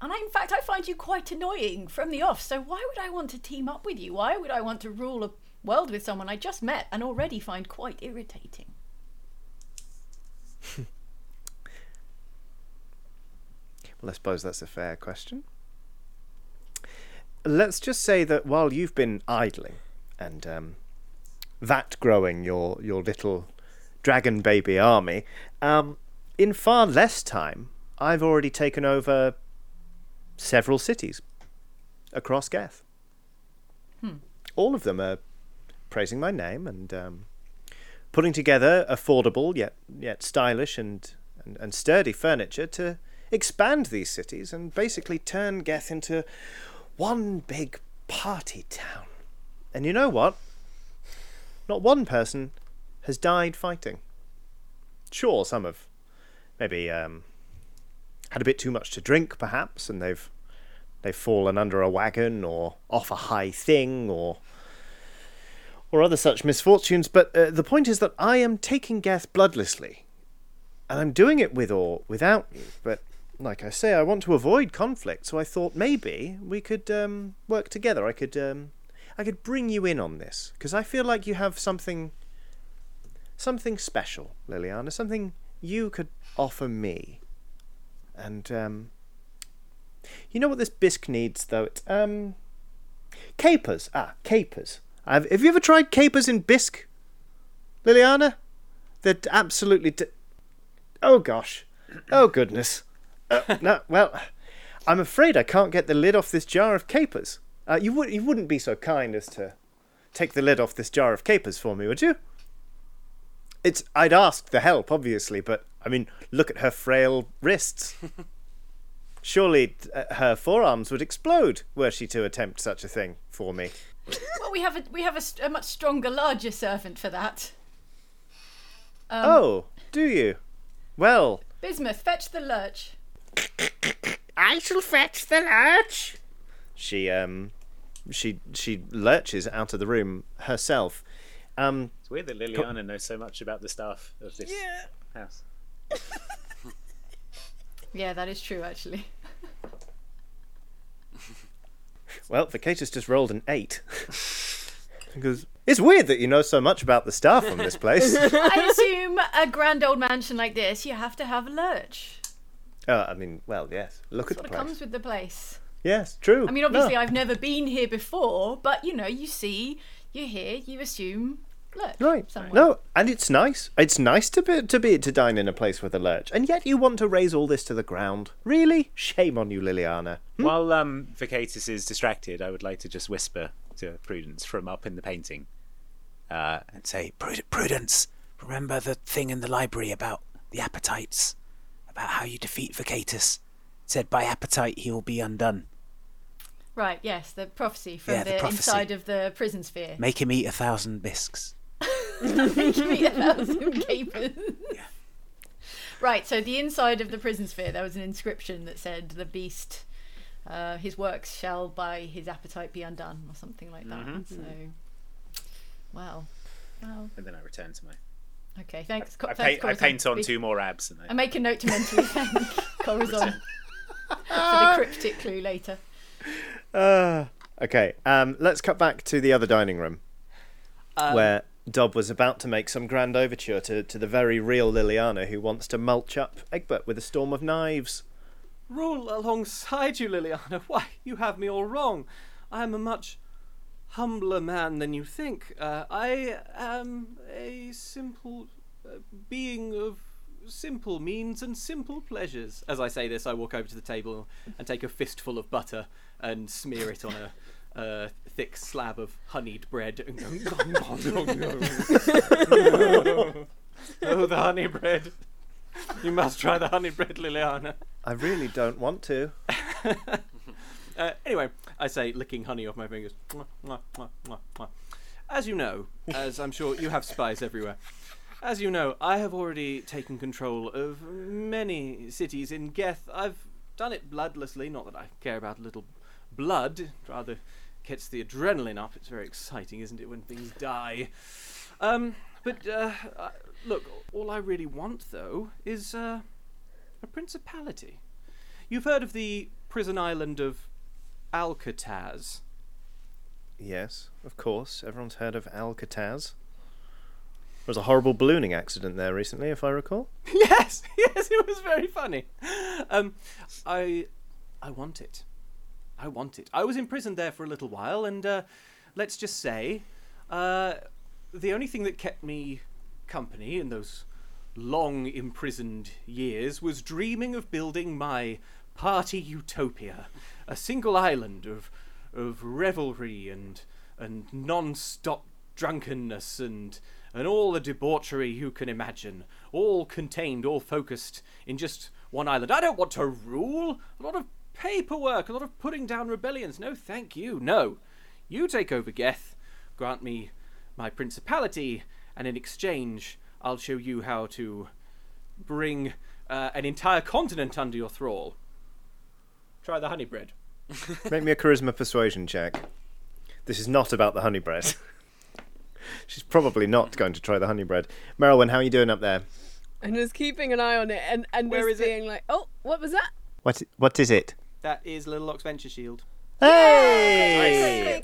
And I, in fact, I find you quite annoying from the off. So why would I want to team up with you? Why would I want to rule a world with someone I just met and already find quite irritating? Well, I suppose that's a fair question. Let's just say that while you've been idling and um, that growing your your little dragon baby army, um, in far less time, I've already taken over several cities across Geth. Hmm. All of them are praising my name and um, putting together affordable yet yet stylish and, and, and sturdy furniture to expand these cities and basically turn Geth into one big party town. And you know what? Not one person has died fighting. Sure, some have maybe um, had a bit too much to drink, perhaps, and they've they've fallen under a wagon or off a high thing or or other such misfortunes. But uh, the point is that I am taking Geth bloodlessly, and I'm doing it with or without you. But like I say, I want to avoid conflict, so I thought maybe we could um, work together. I could um, I could bring you in on this because I feel like you have something something special, Liliana, something you could offer me. And um, you know what this bisque needs, though? It's um, capers. Ah, capers. Have, have you ever tried capers in bisque, Liliana? They're absolutely. D- oh gosh. Oh goodness. Uh, no, well, I'm afraid I can't get the lid off this jar of capers. Uh, you would you wouldn't be so kind as to take the lid off this jar of capers for me, would you? It's I'd ask the help, obviously, but I mean, look at her frail wrists. Surely uh, her forearms would explode were she to attempt such a thing for me. Well, we have a we have a, a much stronger, larger servant for that. Um, oh, do you? Well, Bismuth, fetch the lurch. I shall fetch the lurch. She um, she she lurches out of the room herself. Um, It's weird that Liliana knows so much about the staff of this house. Yeah, that is true, actually. Well, Vacatus just rolled an eight. because it's weird that you know so much about the staff from this place. I assume a grand old mansion like this, you have to have a lurch. uh, I mean, well, yes. Look That's at what the it place. comes with the place. Yes, true. I mean, obviously, No. I've never been here before, but you know, you see, you hear, you assume lurch. Right. Somewhere. No, and it's nice. It's nice to be to be to dine in a place with a lurch, and yet you want to raze all this to the ground. Really? Shame on you, Liliana. While um, Vacatus is distracted, I would like to just whisper to Prudence from up in the painting. uh, and say, "Prud- Prudence, remember the thing in the library about the appetites? About how you defeat Vacatus? It said by appetite he will be undone. Right, yes, the prophecy from Yeah, the the, prophecy. inside of the prison sphere. Make him eat a thousand bisques. Make you eat a thousand capers. Right, so the inside of the prison sphere, there was an inscription that said, "The beast, uh, his works shall by his appetite be undone," or something like that. So, well, well, And then I return to my. okay, thanks. Co- I, thanks, paint, I paint on two more abs. And I I, make a note to mentally thank Corazon for the cryptic clue later. Uh, okay, um, let's cut back to the other dining room where Dob was about to make some grand overture to, to the very real Liliana who wants to mulch up Egbert with a storm of knives. Rule alongside you, Liliana. Why, you have me all wrong. I am a much humbler man than you think. Uh, I am a simple uh, being of simple means and simple pleasures. As I say this, I walk over to the table and take a fistful of butter and smear it on a. A thick slab of honeyed bread and go, "Nom, nom, nom, nom." oh, the honey bread. You must try the honey bread, Liliana. I really don't want to. Uh, anyway, I say, licking honey off my fingers. Mwah, mwah, mwah, mwah, mwah. As you know, as I'm sure you have spies everywhere, as you know, I have already taken control of many cities in Geth. I've done it bloodlessly, not that I care about a little blood, rather gets the adrenaline up. It's very exciting, isn't it, when things die? Um, but uh, uh, look, all I really want, though, is uh, a principality. You've heard of the prison island of Alcatraz. Yes, of course. Everyone's heard of Alcatraz. There was a horrible ballooning accident there recently, if I recall. yes, yes, it was very funny. Um, I, I want it. I want it. I was imprisoned there for a little while, and uh, let's just say, uh, the only thing that kept me company in those long imprisoned years was dreaming of building my party utopia, a single island of of revelry and and non-stop drunkenness and and all the debauchery you can imagine, all contained, all focused in just one island. I don't want to rule. A lot of paperwork, a lot of putting down rebellions. No, thank you. No, you take over Geth, grant me my principality, and in exchange, I'll show you how to bring uh, an entire continent under your thrall. Try the honey bread. Make me a charisma persuasion check. This is not about the honey bread. She's probably not going to try the honey bread. Merilwen, how are you doing up there? And just keeping an eye on it and, and Where just is it? being like, oh, what was that? What what is it? That is Little Ox Venture Shield. Hey!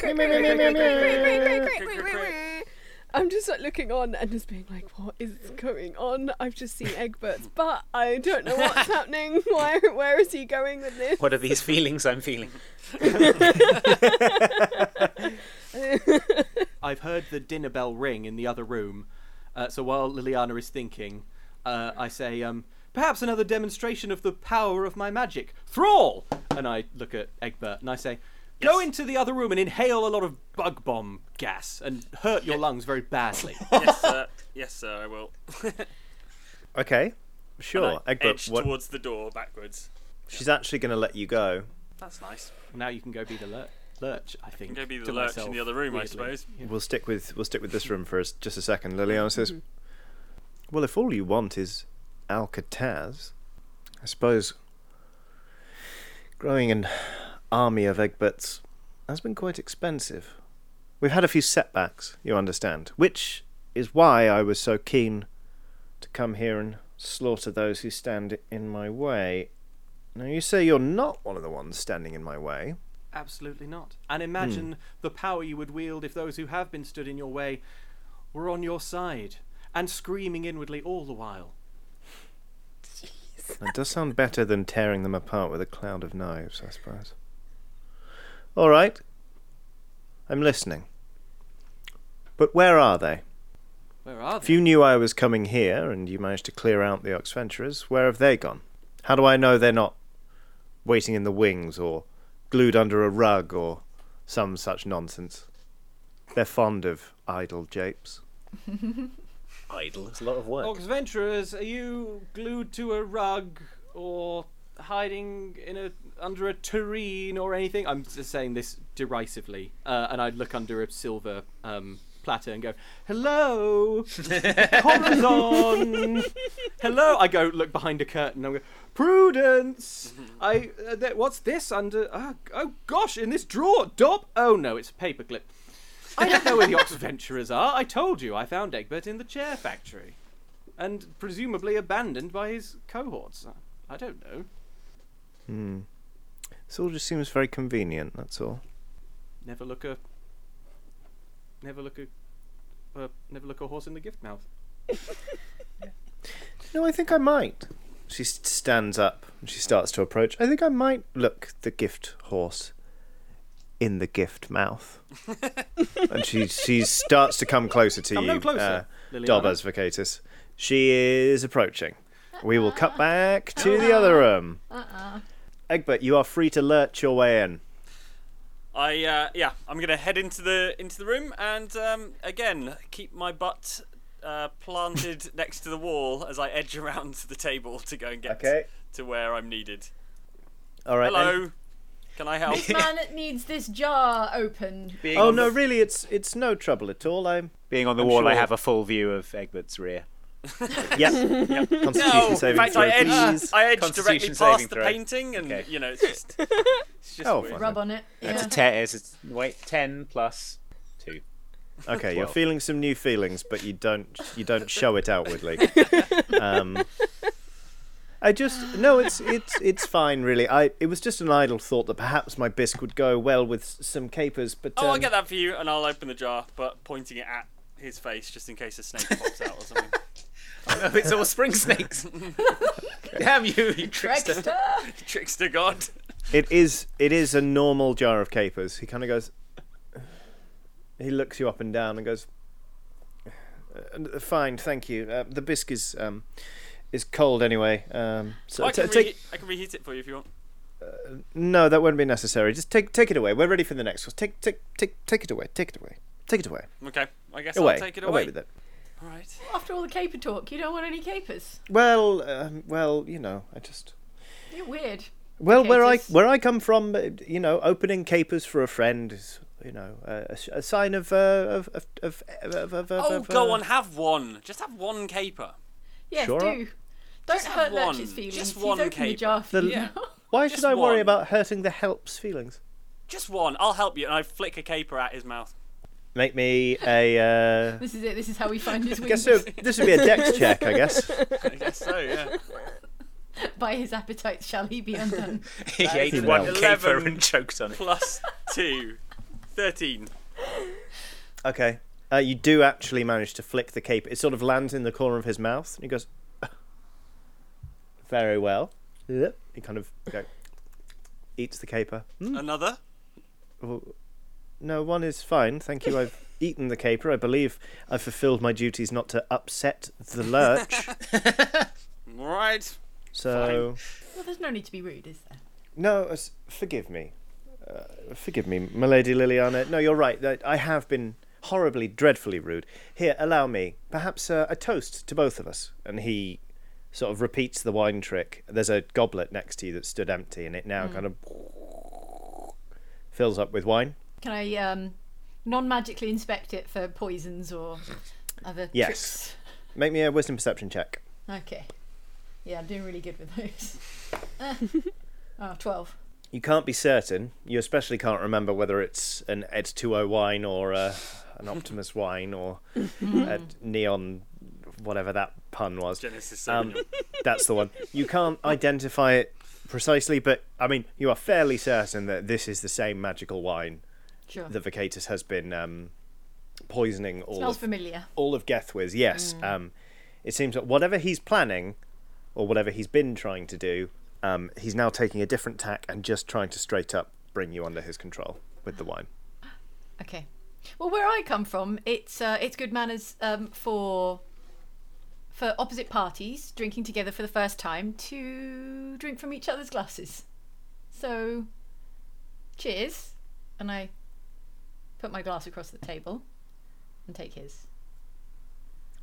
I'm just like looking on and just being like, what is going on? I've just seen Egbert's butt. I don't know what's happening. Why, where is he going with this? what are these feelings I'm feeling? I've heard the dinner bell ring in the other room. Uh, so while Liliana is thinking, uh, I say, um, perhaps another demonstration of the power of my magic. Thrall! And I look at Egbert and I say, go into the other room and inhale a lot of bug bomb gas and hurt your lungs very badly. yes, sir. Yes, sir. I will. Okay, sure. And I Egbert, edge what, towards the door backwards. she's actually going to let you go. That's nice. now you can go be the lur- lurch, I think. Go be the to lurch in the other room, I weirdly. suppose. We'll stick with we'll stick with this room for us, just a second. Liliana mm-hmm. says, "Well, if all you want is Alcatraz, I suppose growing an army of Egberts has been quite expensive. We've had a few setbacks, you understand, which is why I was so keen to come here and slaughter those who stand in my way. Now, you say you're not one of the ones standing in my way." Absolutely not. And imagine hmm. the power you would wield if those who have been stood in your way were on your side and screaming inwardly all the while. That does sound better than tearing them apart with a cloud of knives, I suppose. All right. I'm listening. But where are they? Where are they? If you knew I was coming here and you managed to clear out the Oxventurers, where have they gone? How do I know they're not waiting in the wings or glued under a rug or some such nonsense? They're fond of idle japes. Idle. It's a lot of work. Oxventurers, are you glued to a rug or hiding in a under a tureen or anything? I'm just saying this derisively, uh, and I'd look under a silver um, platter and go, "Hello, Corazon. Hello." I go look behind a curtain. and I go, "Prudence. I uh, th- what's this under? Uh, oh gosh, in this drawer, Dob. Oh no, it's a paperclip." I don't know where the Oxventurers are. I told you I found Egbert in the chair factory. And presumably abandoned by his cohorts. I don't know. Hmm. This all just seems very convenient. That's all. Never look a. Never look a. Uh, never look a horse in the gift mouth. No, I think I might. She stands up and she starts to approach. I think I might look the gift horse in the gift mouth. and she she starts to come closer to Come you, no closer, uh, Liliana. Dobas Vacatus. She is approaching. We will cut back to the other room. Uh-uh. Egbert, you are free to lurch your way in. I uh, yeah, I'm gonna head into the into the room and um, again keep my butt uh, planted next to the wall as I edge around to the table to go and get Okay. to where I'm needed. All right. then. Hello, can I help? This man needs this jar opened. Being Oh no, the, really, it's it's no trouble at all. I'm being on the I'm wall, I have a full view of Egbert's rear. yeah. Constitution No, in saving fact, throw, I edged, please. I edged directly saving past the throw. painting, and Okay. you know, it's just, it's just Oh, Rub on it. That's a ten. It's a, wait, ten plus two. Okay, you're feeling some new feelings, but you don't you don't show it outwardly. Um, I just no, it's it's it's fine really. I it was just an idle thought that perhaps my bisque would go well with some capers, but Oh, I'll um, get that for you, and I'll open the jar, but pointing it at his face just in case a snake pops out or something. Oh, it's all spring snakes. Damn you, you trickster. Trickster. Trickster god. it is it is a normal jar of capers. He kind of goes. He looks you up and down and goes. "Uh, Fine, thank you. Uh, the bisque is um, is cold anyway. Um, so I ta- can, take reheat, I can reheat it for you if you want. No, that won't be necessary. Just take take it away. We're ready for the next one. Take take take take it away. Take it away. Take it away. Okay, I guess Away. I'll take it away away. with it. All right. After all the caper talk, you don't want any capers. Well, um, well, you know, I just You're weird. well where I where I come from, uh, you know, opening capers for a friend is you know a, a, a sign of uh, of of of, of, of, Oh, of, go uh, on, have one. Just have one caper. Yes, Sure. do. Don't Just have hurt Lurch's feelings. Just He's one opened the jar for The- you. Yeah. Why Just should I worry one. about hurting the help's feelings? Just one. I'll help you. And I flick a caper at his mouth. Make me a. Uh, This is it. This is how we find his I guess so. This would be a dex check, I guess. I guess so, yeah. By his appetite shall he be undone. he ate is one well. caper and choked on it. Plus two. 13. Okay. Uh, you do actually manage to flick the cape. It sort of lands in the corner of his mouth, and he goes, "Very well." Yep. He kind of go, eats the caper. Hmm. Another. Well, No, one is fine, thank you. I've eaten the caper. I believe I've fulfilled my duties not to upset the lurch. right. So, well, there's no need to be rude, is there? no, as- forgive me. Uh, forgive me, my lady Liliana. No, you're right. I- I have been horribly, dreadfully rude. Here, allow me. Perhaps uh, a toast to both of us. And he sort of repeats the wine trick. There's a goblet next to you that stood empty, and it now kind of fills up with wine. Can I um, non-magically inspect it for poisons or other Yes. tricks? Make me a wisdom perception check. Okay. Yeah, I'm doing really good with those. Uh, oh, 12. You can't be certain. You especially can't remember whether it's an Ed 2O wine or uh, an Optimus wine or a neon, whatever that pun was. Genesis Um, that's the one. You can't identify it precisely, but I mean, you are fairly certain that this is the same magical wine Sure. that Vacatus has been um, poisoning all Smells of, familiar. all of Geth with. Yes. Um, it seems that whatever he's planning, or whatever he's been trying to do, um, he's now taking a different tack and just trying to straight up bring you under his control with the wine. Okay. Well, where I come from, it's uh, it's good manners um, for for opposite parties drinking together for the first time to drink from each other's glasses. So, cheers, and I put my glass across the table and take his.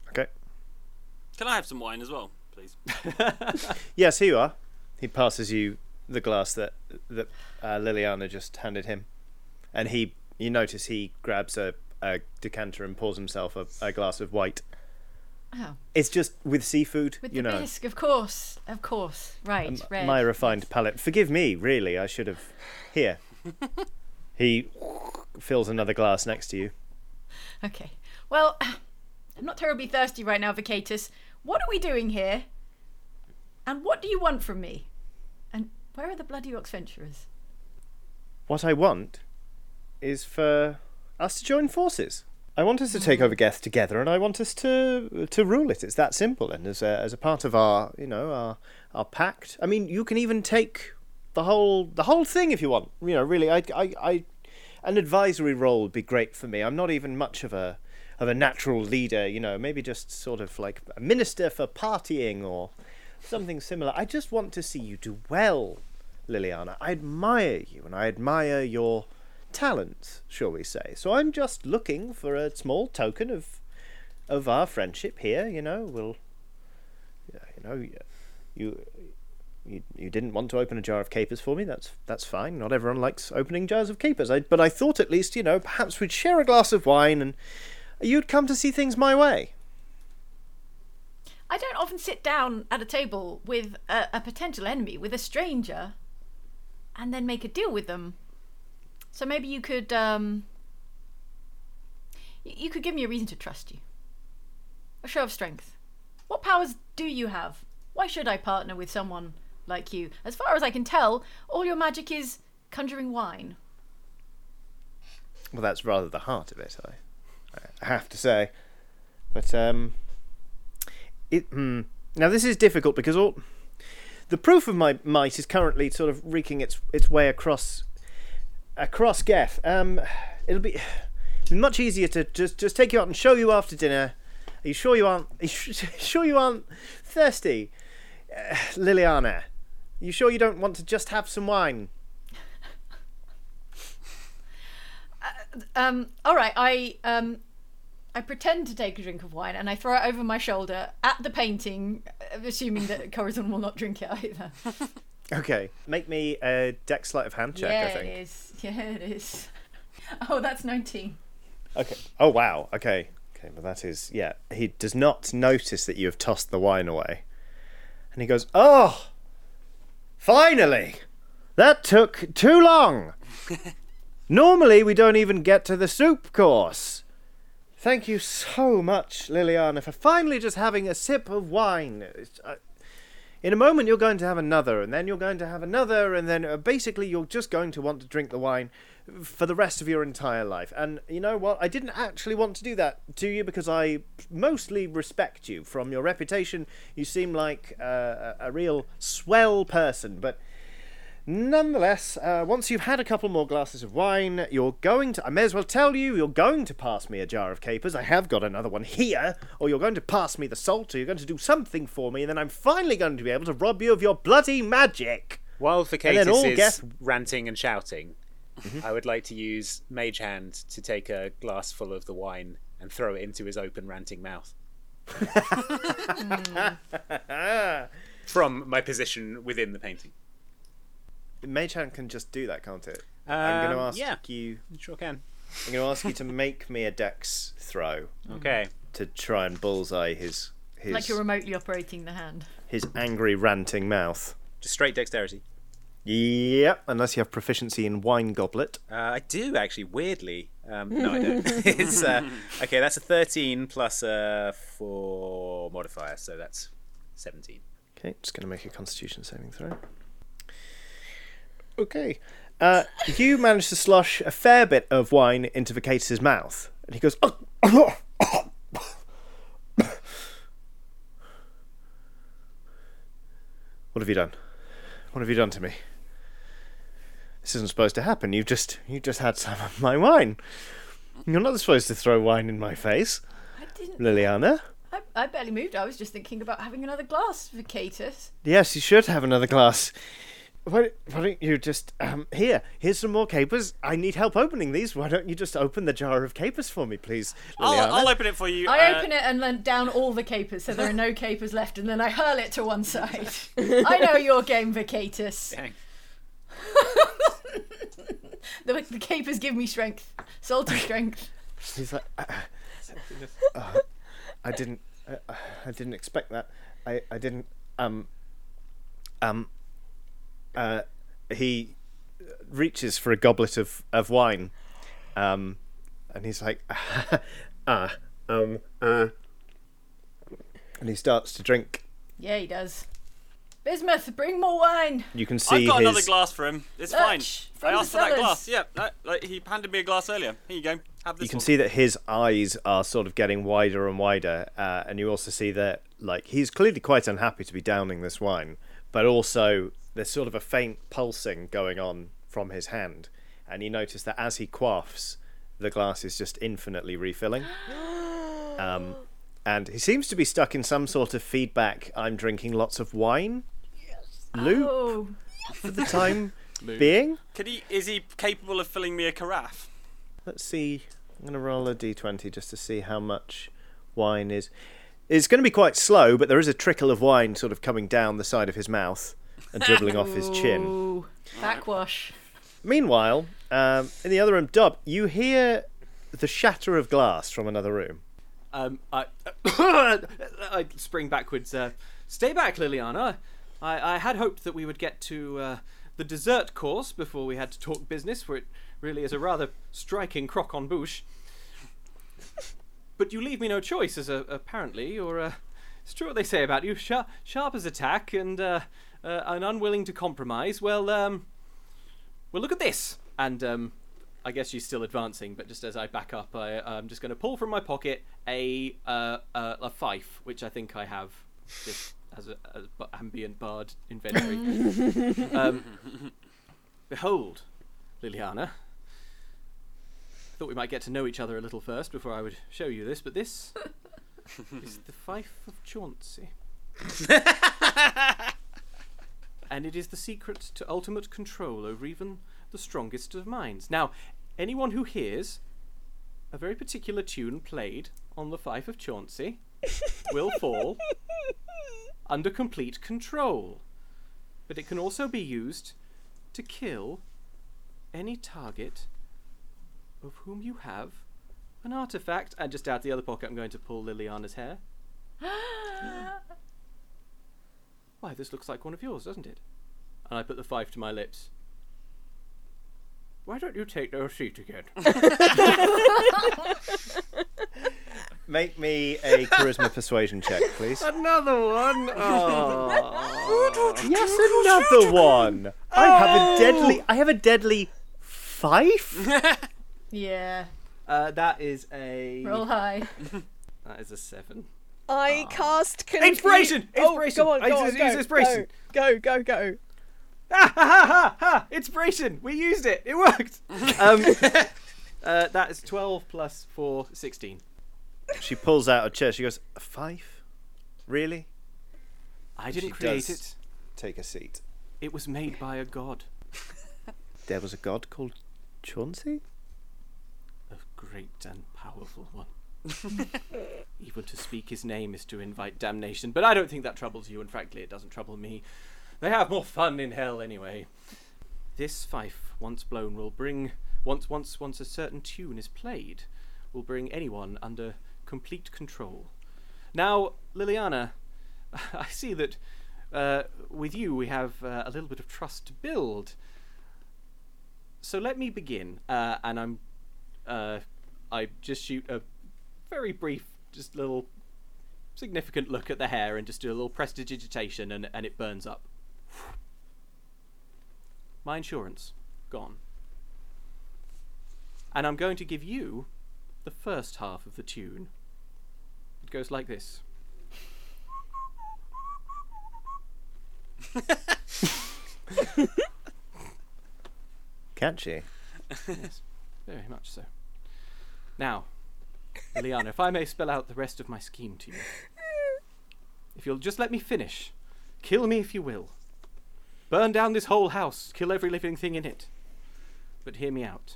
Okay. Can I have some wine as well, please? Yes, here you are. He passes you the glass that that uh, Liliana just handed him, and he you notice he grabs a, a decanter and pours himself a, a glass of white. Oh, It's just with seafood, with you the know. bisque, of course, of course. Right, M- red. My refined palate. Forgive me, really. I should have. Here. he fills another glass next to you. Okay. Well, I'm not terribly thirsty right now, Vacatus. What are we doing here? And what do you want from me? And where are the bloody Oxventurers? What I want is for us to join forces. I want us to take over Geth together, and I want us to to rule it. It's that simple. And as a, as a part of our you know our our pact, I mean, you can even take the whole the whole thing if you want. You know, really, I I, I an advisory role would be great for me. I'm not even much of a of a natural leader. You know, maybe just sort of like a minister for partying or something similar. I just want to see you do well, Liliana. I admire you, and I admire your talents, shall we say. So I'm just looking for a small token of of our friendship here. You know, we'll, you know, you. You, you didn't want to open a jar of capers for me. That's that's fine. Not everyone likes opening jars of capers. I, but I thought at least you know perhaps we'd share a glass of wine and you'd come to see things my way. I don't often sit down at a table with a, a potential enemy, with a stranger, and then make a deal with them. So maybe you could, um, you could give me a reason to trust you. A show of strength. What powers do you have? Why should I partner with someone like you? As far as I can tell, all your magic is conjuring wine. Well, that's rather the heart of it, I, I have to say. But um, it hmm. now this is difficult because all the proof of my might is currently sort of wreaking its its way across across Geth. Um, it'll be, much easier to just just take you out and show you after dinner. Are you sure you aren't? Are you sure you aren't thirsty, uh, Liliana? Are you sure you don't want to just have some wine? Um, all right, I um, I pretend to take a drink of wine and I throw it over my shoulder at the painting, uh, assuming that Corazon will not drink it either. Okay, make me a deck sleight of hand check. yeah, I think. it is. Yeah, it is. Oh, that's nineteen. Okay. Oh wow. Okay. Okay. but that is yeah. He does not notice that you have tossed the wine away, and he goes, "Oh, finally! That took too long. Normally, we don't even get to the soup course. Thank you so much, Liliana, for finally just having a sip of wine. It's, uh, in a moment, you're going to have another, and then you're going to have another, and then uh, basically, you're just going to want to drink the wine for the rest of your entire life. And you know what? I didn't actually want to do that to you because I mostly respect you. From your reputation, you seem like uh, a, a real swell person, but. Nonetheless, uh, once you've had a couple more glasses of wine, you're going to. I may as well tell you, you're going to pass me a jar of capers. I have got another one here. Or you're going to pass me the salt, or you're going to do something for me, and then I'm finally going to be able to rob you of your bloody magic. While And then all Vacatus is Geth- ranting and shouting, I would like to use Mage Hand to take a glass full of the wine and throw it into his open, ranting mouth. From my position within the painting. Mage Hand can just do that, can't it? I'm going to Um, ask yeah. you. Sure can. I'm going to ask you to make me a dex throw Okay. to try and bullseye his his Like you're remotely operating the hand. his angry ranting mouth. Just straight dexterity. Yep, unless you have proficiency in wine goblet. Uh, I do actually, weirdly. Um, no, I don't. it's uh, okay. That's a thirteen plus a four modifier, so that's seventeen. Okay, just going to make a Constitution saving throw. Okay, uh, you manage to slosh a fair bit of wine into Vacatus's mouth, and he goes. "Oh, What have you done? What have you done to me? This isn't supposed to happen. You've just you just had some of my wine. You're not supposed to throw wine in my face, I didn't. Liliana. I, I barely moved. I was just thinking about having another glass, Vacatus. Yes, you should have another glass. Why, why don't you just um here? Here's some more capers. I need help opening these. Why don't you just open the jar of capers for me, please, I'll, I'll open it for you. I uh, open it and then down all the capers so there are no capers left, and then I hurl it to one side. I know your game, Vacatus. The, the capers give me strength, salty strength. He's like, uh, uh, I didn't, uh, I didn't expect that. I, I didn't. Um, um, uh, he reaches for a goblet of of wine, um, and he's like, ah, um, uh, and he starts to drink. Yeah, he does. Bismuth, bring more wine. You can see I've got his. another glass for him. It's Lurch, fine. I asked for that glass. Yeah, that, like, he handed me a glass earlier. Here you go. Have this you can one. see that his eyes are sort of getting wider and wider, uh, and you also see that like he's clearly quite unhappy to be downing this wine, but also there's sort of a faint pulsing going on from his hand, and you notice that as he quaffs, the glass is just infinitely refilling. Um, and he seems to be stuck in some sort of feedback. I'm drinking lots of wine. Loop Oh, for the time being. Could he? Is he capable of filling me a carafe? Let's see. I'm going to roll a d20 just to see how much wine is. It's going to be quite slow, but there is a trickle of wine sort of coming down the side of his mouth and dribbling off his chin. Backwash. Meanwhile, um, in the other room, Dob, you hear the shatter of glass from another room. Um, I, I spring backwards. Uh, Stay back, Liliana. I, I had hoped that we would get to uh, the dessert course before we had to talk business, for it really is a rather striking croquembouche. But you leave me no choice, as a, apparently you're. Uh, it's true what they say about you, sharp, sharp as attack and uh, uh, and unwilling to compromise. Well, um, well, look at this. And um, I guess she's still advancing, but just as I back up, I, I'm just going to pull from my pocket a uh, uh, a fife, which I think I have just as a as ambient bard inventory. um, behold, Liliana. I Thought we might get to know each other a little first before I would show you this, but this is the fife of Chauncey. and it is the secret to ultimate control over even the strongest of minds. Now, anyone who hears a very particular tune played on the fife of Chauncey will fall under complete control. But it can also be used to kill any target of whom you have an artifact. And just out the other pocket, I'm going to pull Liliana's hair. Why, this looks like one of yours, doesn't it? And I put the five to my lips. Why don't you take your seat again? Make me a charisma persuasion check, please. Another one. Oh. yes, another one. I have a deadly. I have a deadly fife. Yeah. Uh, that is a. Roll high. That is a seven. I cast confu- Inspiration! Oh, Inspiration! go on, I go on, use- go, use inspiration. Go, go, go, go. Ah, ha, ha, ha, ha! Inspiration! We used it! It worked! um, uh, that is 12 plus 4, 16. She pulls out a chair. She goes, "A fife? Really? I didn't She create does. it. Take a seat." It was made by a god. There was a god called Chauncey. A great and powerful one. Even to speak his name is to invite damnation, but I don't think that troubles you, and frankly, it doesn't trouble me. They have more fun in hell anyway. This fife, once blown, will bring once once once a certain tune is played, will bring anyone under complete control. Now, Liliana, I see that uh, with you we have uh, a little bit of trust to build. So let me begin, uh, and I'm uh, I just shoot a very brief, just little significant look at the hair and just do a little prestidigitation and, and it burns up. My insurance, gone. And I'm going to give you the first half of the tune. It goes like this. Catchy. yes, very much so. Now, Liana, if I may spell out the rest of my scheme to you. If you'll just let me finish. Kill me if you will. burn down this whole house, kill every living thing in it. But hear me out,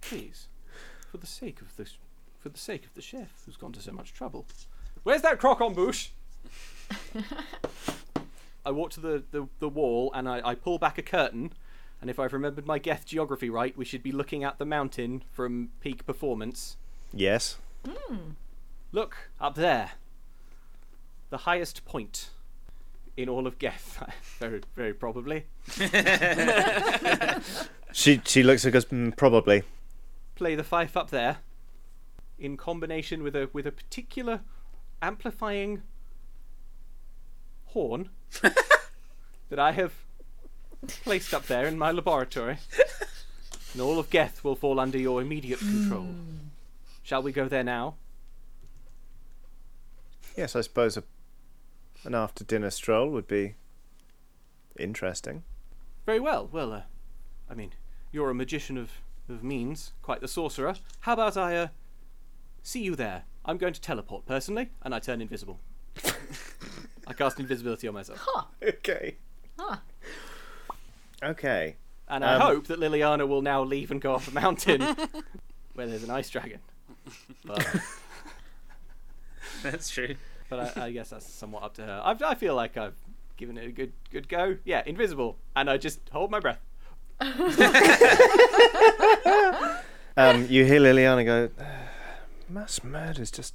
please, for the sake of the, for the sake of the chef who's gone to so much trouble. Where's that croquembouche? I walk to the, the, the wall and I, I pull back a curtain. And if I've remembered my Geth geography right, we should be looking at the mountain from peak performance. Yes. Look, up there. The highest point in all of Geth. very, very probably. She she looks at us. Mm, probably. Play the fife up there. In combination with a with a particular amplifying horn that I have placed up there in my laboratory. And all of Geth will fall under your immediate control. Shall we go there now? Yes, I suppose a, an after dinner stroll would be interesting. Very well. Well, uh, I mean, you're a magician of, of means, quite the sorcerer. How about I uh, see you there? I'm going to teleport personally, and I turn invisible. I cast invisibility on myself, Okay. Huh. Okay. and I Um, hope that Liliana will now leave and go off a mountain where there's an ice dragon. But, That's true. but I, I guess that's somewhat up to her. I, I feel like I've given it a good good go. Yeah, invisible, and I just hold my breath. Um, you hear Liliana go, mass murder's just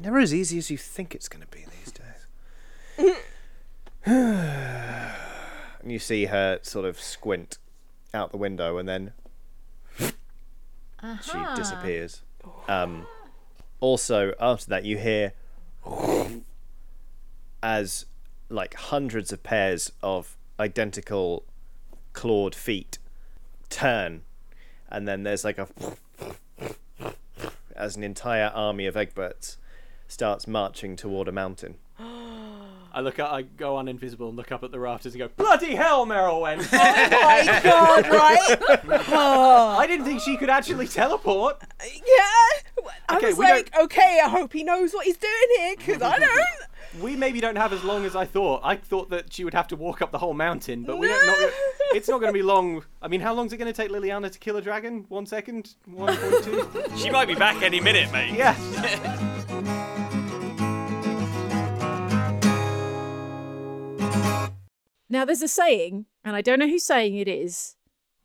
never as easy as you think it's going to be these days. and you see her sort of squint out the window and then she disappears. Um, also, after that, you hear as like hundreds of pairs of identical clawed feet turn, and then there's like a as an entire army of Egberts starts marching toward a mountain. I look at, I go on invisible and look up at the rafters and go, bloody hell, Merilwen! Oh my god, right? Oh, I didn't think she could actually teleport. yeah. I Okay, was we don't- like, okay, I hope he knows what he's doing here, because I don't. We maybe don't have as long as I thought. I thought that she would have to walk up the whole mountain, but we don't. Not, it's not going to be long. I mean, how long is it going to take Liliana to kill a dragon? One second? One point two? She might be back any minute, mate. yeah. Now, there's a saying, and I don't know whose saying it is,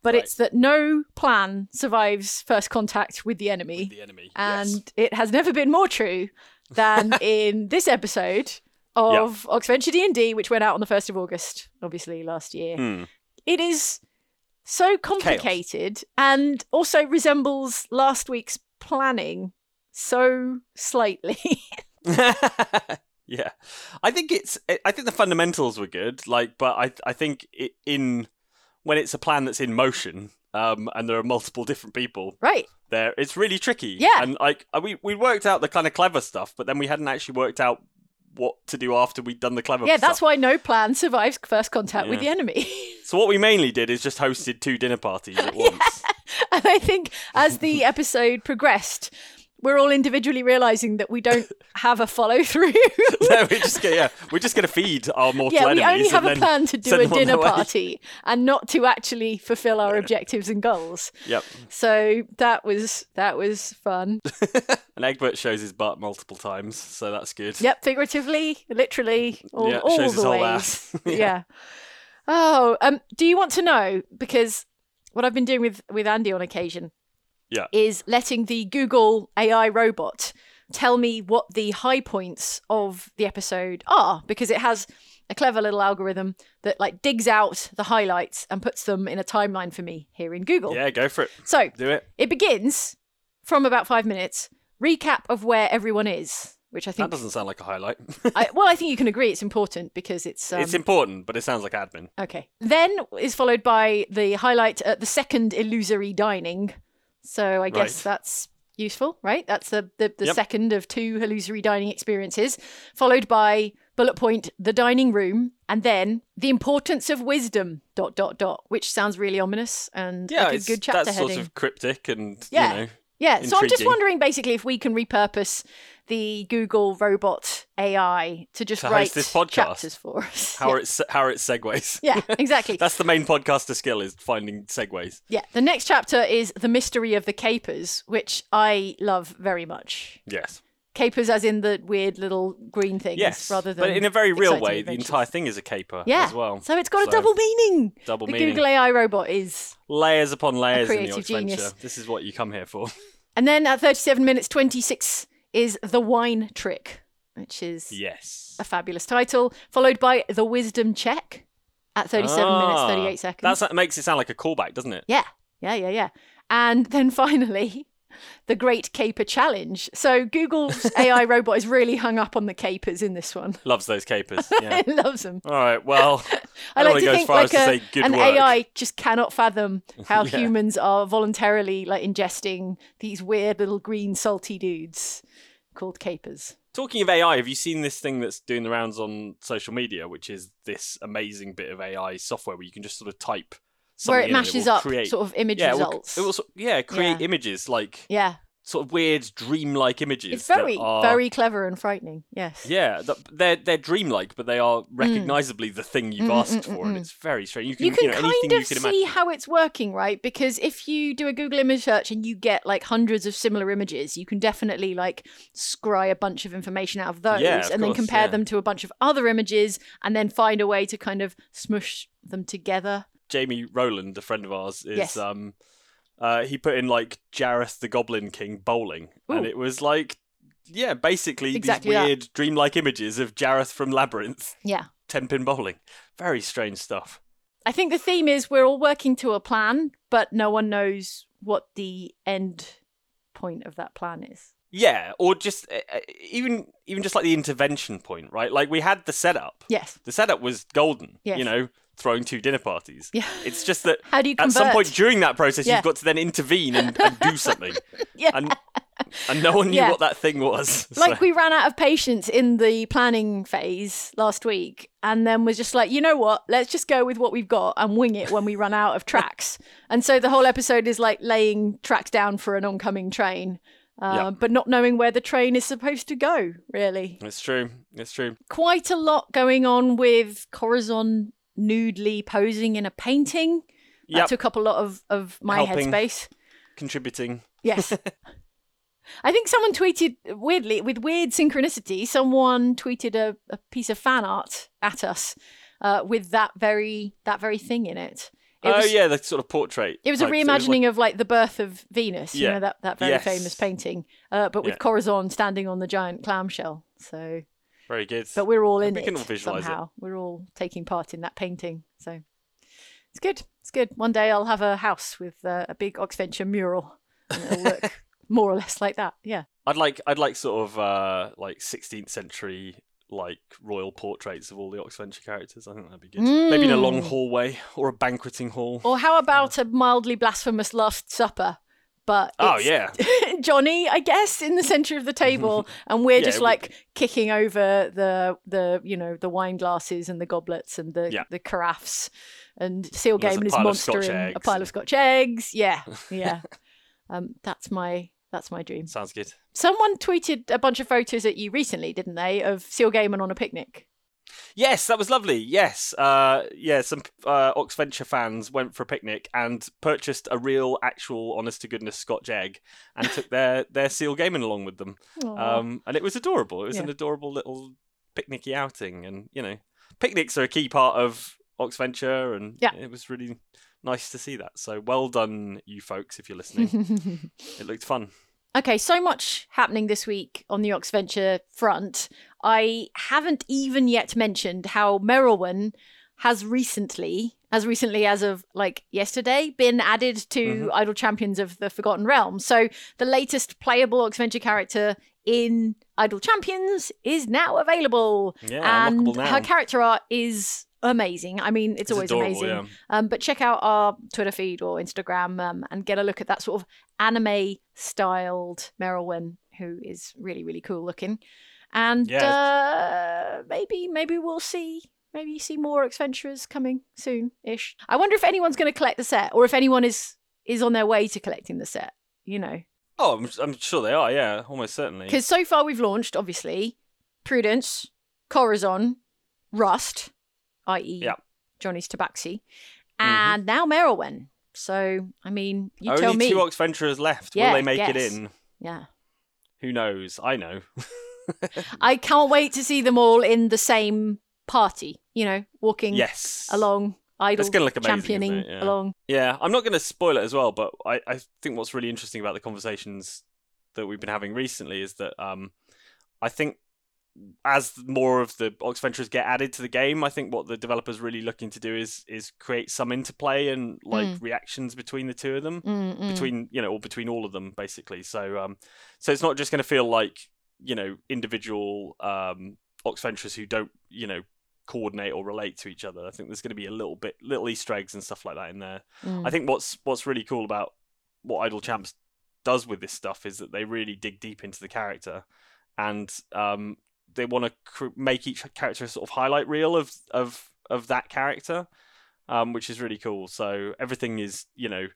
but Right. it's that no plan survives first contact with the enemy. The enemy. and yes. it has never been more true than in this episode of Oxventure D&D, which went out on the 1st of August, obviously, last year. Hmm. It is so complicated and also resembles last week's planning so slightly. yeah, I think it's. I think the fundamentals were good. Like, but I I think it, in when it's a plan that's in motion, um, and there are multiple different people right. there, it's really tricky. Yeah. and like uh, we we worked out the kind of clever stuff, but then we hadn't actually worked out what to do after we'd done the clever. Yeah, that's why no plan survives first contact with the enemy. So what we mainly did is just hosted two dinner parties at once. and I think as the episode progressed, we're all individually realizing that we don't have a follow through. no, we're just gonna, yeah, we're just gonna feed our mortal yeah, we enemies. only have a plan to do a dinner party and not to actually fulfill our objectives and goals. Yep. So that was that was fun. And Egbert shows his butt multiple times, so that's good. Yep, figuratively, literally, all, Yeah, all the ways. yeah. Yeah. Oh, um, do you want to know? Because what I've been doing with with Andy on occasion Yeah. is letting the Google AI robot tell me what the high points of the episode are, because it has a clever little algorithm that like digs out the highlights and puts them in a timeline for me here in Google. Yeah, go for it. So Do it. it begins from about five minutes. Recap of where everyone is, which I think That doesn't sound like a highlight. I, well, I think you can agree it's important because it's um, it's important, but it sounds like admin. okay. Then is followed by the highlight at the second illusory dining. So I guess Right. that's useful, right? That's the the, the Yep. second of two illusory dining experiences, followed by bullet point the dining room, and then the importance of wisdom. Dot dot dot, which sounds really ominous and Yeah, like a it's, good chapter that's heading. sort of cryptic and Yeah. you know Yeah, so I'm just wondering basically if we can repurpose the Google robot AI to just To write this podcast. chapters for us. How yeah. are it how are it segues? yeah, exactly. That's the main podcaster skill is finding segues. yeah, the next chapter is The Mystery of the Capers, which I love very much. Yes. Capers as in the weird little green things Yes. rather than but in a very real way, the entire thing is a caper yeah. as well. So it's got So, a double meaning. double the meaning. Google AI robot is layers upon layers in the creative Oxventure. genius. This is what you come here for. And then at 37 minutes 26 is The Wine Trick, which is yes. a fabulous title, followed by The Wisdom Check at 37 minutes Ah, 38 seconds. That's, that makes it sound like a callback, doesn't it? Yeah, yeah, yeah, yeah. And then finally, the Great Caper Challenge. So Google's AI robot is really hung up on the capers in this one. Loves those capers. Yeah. loves them. All right. Well, I, I like to to think far like as to a, say good an work. AI just cannot fathom how Yeah. humans are voluntarily like ingesting these weird little green salty dudes called capers. Talking of AI, have you seen this thing that's doing the rounds on social media, which is this amazing bit of AI software where you can just sort of type Where it mashes will up create... sort of image yeah, it will- results. It will, yeah, create Yeah. images like yeah. sort of weird, dreamlike images. It's very, are- very clever and frightening. Yes. Yeah, they're they're dreamlike, but they are recognizably the thing you've Mm, asked mm, for, mm, and mm. it's very strange. You can, you can know, kind of can see how it's working, right? Because if you do a Google image search and you get like hundreds of similar images, you can definitely like scry a bunch of information out of those Yeah, of and then compare yeah. them to a bunch of other images and then find a way to kind of smush them together. Jamie Rowland, a friend of ours, is Yes. um, uh, he put in like Jareth the Goblin King bowling, and it was like, yeah, basically Exactly these that. weird dreamlike images of Jareth from Labyrinth, Yeah. ten pin bowling. Very strange stuff. I think the theme is we're all working to a plan, but no one knows what the end point of that plan is. Yeah, or just uh, uh, even even just like the intervention point, right? Like we had the setup. Yes. The setup was golden. Yes. You know, throwing two dinner parties. Yeah. It's just that How do you at some point during that process, Yeah. you've got to then intervene and, and do something. Yeah. And and no one knew Yeah. what that thing was. like we ran out of patience in the planning phase last week and then was just like you know what let's just go with what we've got and wing it when we run out of tracks and so the whole episode is like laying tracks down for an oncoming train uh, Yeah. but not knowing where the train is supposed to go really It's true. It's true. quite a lot going on with corazon nudely posing in a painting that Yep. took up a lot of, of my Helping. headspace Contributing. Yes. I think someone tweeted weirdly, with weird synchronicity, someone tweeted a, a piece of fan art at us uh, with that very that very thing in it. It oh was, yeah, the sort of portrait. It was a reimagining of like the birth of Venus, you know, that, that very Yes. famous painting, uh, but with Yeah. Corazon standing on the giant clamshell. So, very good. but we're all in We it can all visualise it. somehow. We're all taking part in that painting. So, it's good. It's good. One day I'll have a house with uh, a big Oxventure mural, and it'll look more or less like that. Yeah. I'd like I'd like sort of uh like 16th century like royal portraits of all the Oxventure characters. I think that'd be good. Maybe in a long Mm. hallway or a banqueting hall. Or how about a mildly blasphemous Last Supper? But Oh, yeah Johnny, I guess, in the center of the table, and we're Yeah, just like kicking over the the you know the wine glasses and the goblets and the Yeah. the carafes, and Seal Gaiman and his pile of monster Scotch a pile of Scotch eggs. Yeah, yeah. um, that's my that's my dream. Sounds good. Someone tweeted a bunch of photos at you recently, didn't they, of Seal Gaiman on a picnic? Yes, that was lovely. Yes, uh, yeah, some uh, Oxventure fans went for a picnic and purchased a real, actual, honest to goodness Scotch egg and took their their Seal Gaiman along with them. Um, and it was adorable. It was an adorable little picnicky outing, and you know, picnics are a key part of Oxventure, and Yeah. it was really nice to see that. So well done, you folks, if you're listening. it looked fun. Okay, so much happening this week on the Oxventure front. I haven't even yet mentioned how Merilwen has recently, as recently as of like yesterday, been added to Mm-hmm. Idle Champions of the Forgotten Realm. So the latest playable Oxventure character in Idle Champions is now available. Yeah, and unlockable now. her character art is amazing. I mean, it's, It's always adorable, amazing. yeah. Um, but check out our Twitter feed or Instagram um, and get a look at that sort of anime styled Merilwen, who is really, really cool looking. And Yeah. uh, maybe, maybe we'll see. Maybe see more adventurers coming soon ish. I wonder if anyone's going to collect the set or if anyone is is on their way to collecting the set. You know, Oh, I'm, I'm sure they are. Yeah, almost certainly. Because so far we've launched, obviously, Prudence, Corazon, Rust, i.e., Yeah. Johnny's Tabaxi, and now Merilwen. So, I mean, you Only tell me. two Ox Venturers left. Yeah, Will they make it in? yeah. Who knows? I know. I can't wait to see them all in the same party, you know, walking yes. along, It's gonna look amazing, championing? Yeah. along. Yeah, I'm not going to spoil it as well, but I, I think what's really interesting about the conversations that we've been having recently is that um, I think as more of the Oxventurers get added to the game, I think what the developers really looking to do is is create some interplay and like reactions between the two of them, Mm, mm. between you know, or between all of them basically. So um, so it's not just going to feel like you know individual um Oxventurers who don't you know coordinate or relate to each other. I think there's going to be a little bit little Easter eggs and stuff like that in there. Mm. I think what's what's really cool about what Idle Champs does with this stuff is that they really dig deep into the character, and um, they want to cr- make each character a sort of highlight reel of of of that character, um, which is really cool. So everything is you know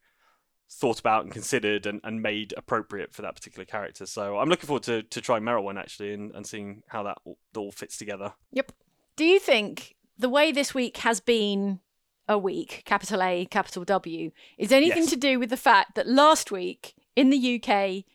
thought about and considered and, and made appropriate for that particular character. So I'm looking forward to, to trying Merilwen actually and, and seeing how that all, all fits together. Yep. Do you think the way this week has been a week, capital A, capital W, is anything Yes. to do with the fact that last week in the UK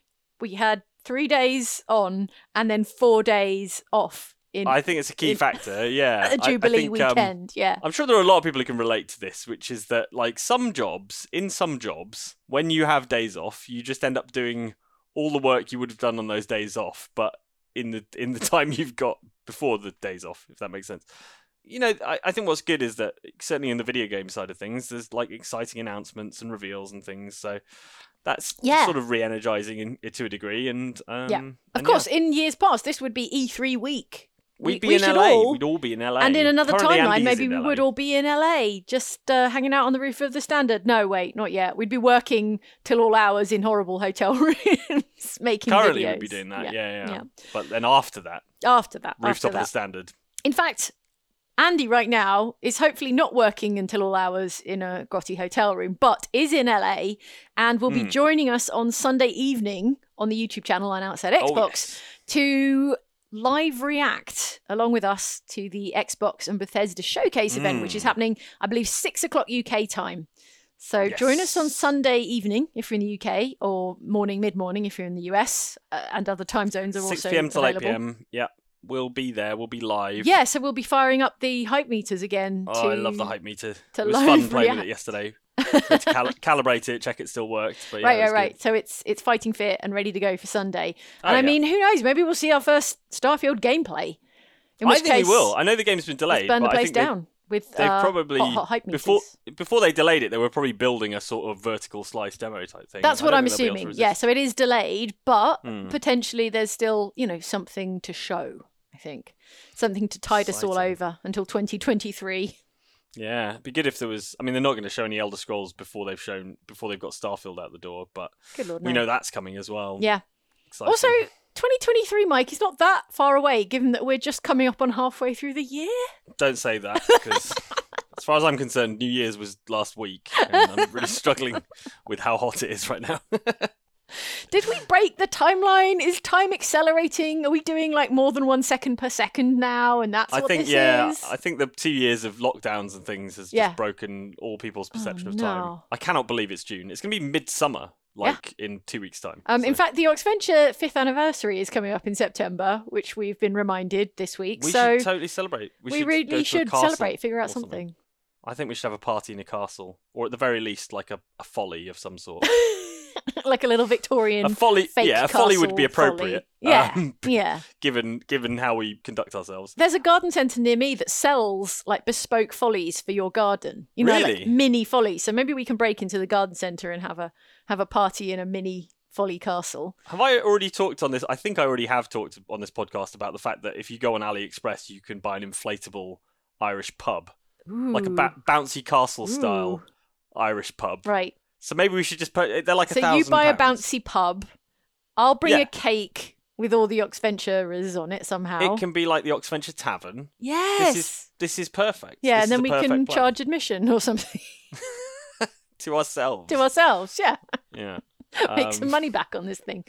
we had three days on and then four days off in I think it's a key in- factor. Yeah, a I- I Jubilee think, um, weekend? yeah. I'm sure there are a lot of people who can relate to this, which is that like some jobs, in some jobs, when you have days off, you just end up doing all the work you would have done on those days off, but in the in the time you've got before the days off, if that makes sense. You know, I, I think what's good is that certainly in the video game side of things, there's like exciting announcements and reveals and things. So that's Yeah. sort of re-energizing in, to a degree. And um, Yeah. Of and course, yeah. in years past, this would be E3 week. we'd be we in LA. all- We'd all be in LA. And in another Currently, timeline, Andy's maybe we LA. would all be in LA, just uh, hanging out on the roof of the Standard. No, wait, not yet. We'd be working till all hours in horrible hotel rooms, making Currently, videos. we'd be doing that. Yeah, yeah. yeah. But then after that, After that, rooftop after of the standard. In fact, Andy right now is hopefully not working until all hours in a grotty hotel room, but is in LA and will be Hmm. joining us on Sunday evening on the YouTube channel and Outside Xbox Oh, yes. to live react along with us to the Xbox and Bethesda showcase event, which is Hmm. happening, I believe, six o'clock UK time. So join us on Sunday evening if you're in the UK, or morning, mid morning if you're in the US, uh, and other time zones are 6 also p.m. till 8 p.m. Yeah, we'll be there. We'll be live. Yeah, so we'll be firing up the hype meters again. Oh, to... I love the hype meter. to it was fun playing with it yesterday. To cal- calibrate it, check it still worked. But yeah, right, right, good. So it's it's fighting fit and ready to go for Sunday. Oh, And I yeah. mean, who knows? Maybe we'll see our first Starfield gameplay. In I which think case, we will. I know the game's been delayed, burn the place down with They've uh, probably hot, hot hype meters. before before they delayed it, they were probably building a sort of vertical slice demo type thing. That's I what I'm think they'll be able to assuming. Yeah, so it is delayed, but Hmm. potentially there's still, you know, something to show. I think something to tide us all over until 2023. Yeah, it'd be good if there was. I mean, they're not going to show any Elder Scrolls before they've shown before they've got Starfield out the door, but Good lord, we no. know that's coming as well. Yeah. Exciting. Also, 2023, Mike, is not that far away, given that we're just coming up on halfway through the year. don't say that because, as far as I'm concerned, New Year's was last week, and I'm really struggling with how hot it is right now. Did we break the timeline? Is time accelerating? Are we doing like more than one second per second now? And that's I what think, this yeah, is. I think the two years of lockdowns and things has Yeah. just broken all people's perception Oh, of time. no. I cannot believe it's June. It's going to be midsummer, like in two weeks' time. Um, in fact, the Oxventure fifth anniversary is coming up in September, which we've been reminded this week. we so should totally celebrate. We, we should really should celebrate, figure out or something. I think we should have a party in a castle, or at the very least, like a, a folly of some sort. like a little Victorian a folly, yeah, a folly would be castle folly. appropriate. Yeah, um, yeah. given given how we conduct ourselves. There's a garden centre near me that sells like bespoke follies for your garden. You know, like Really? mini follies. So maybe we can break into the garden centre and have a have a party in a mini folly castle. Have I already talked on this? I think I already have talked on this podcast about the fact that if you go on AliExpress, you can buy an inflatable Irish pub, like a ba- bouncy castle style Irish pub. right. So maybe we should just put. They're like a So you buy a pounds. bouncy pub. I'll bring Yeah. a cake with all the Oxventurers on it somehow. It can be like the Oxventure Tavern. yes. This is this is perfect. yeah, This and then a we perfect can plan. charge admission or something to ourselves. to ourselves. Yeah. Yeah. Make some Um, money back on this thing.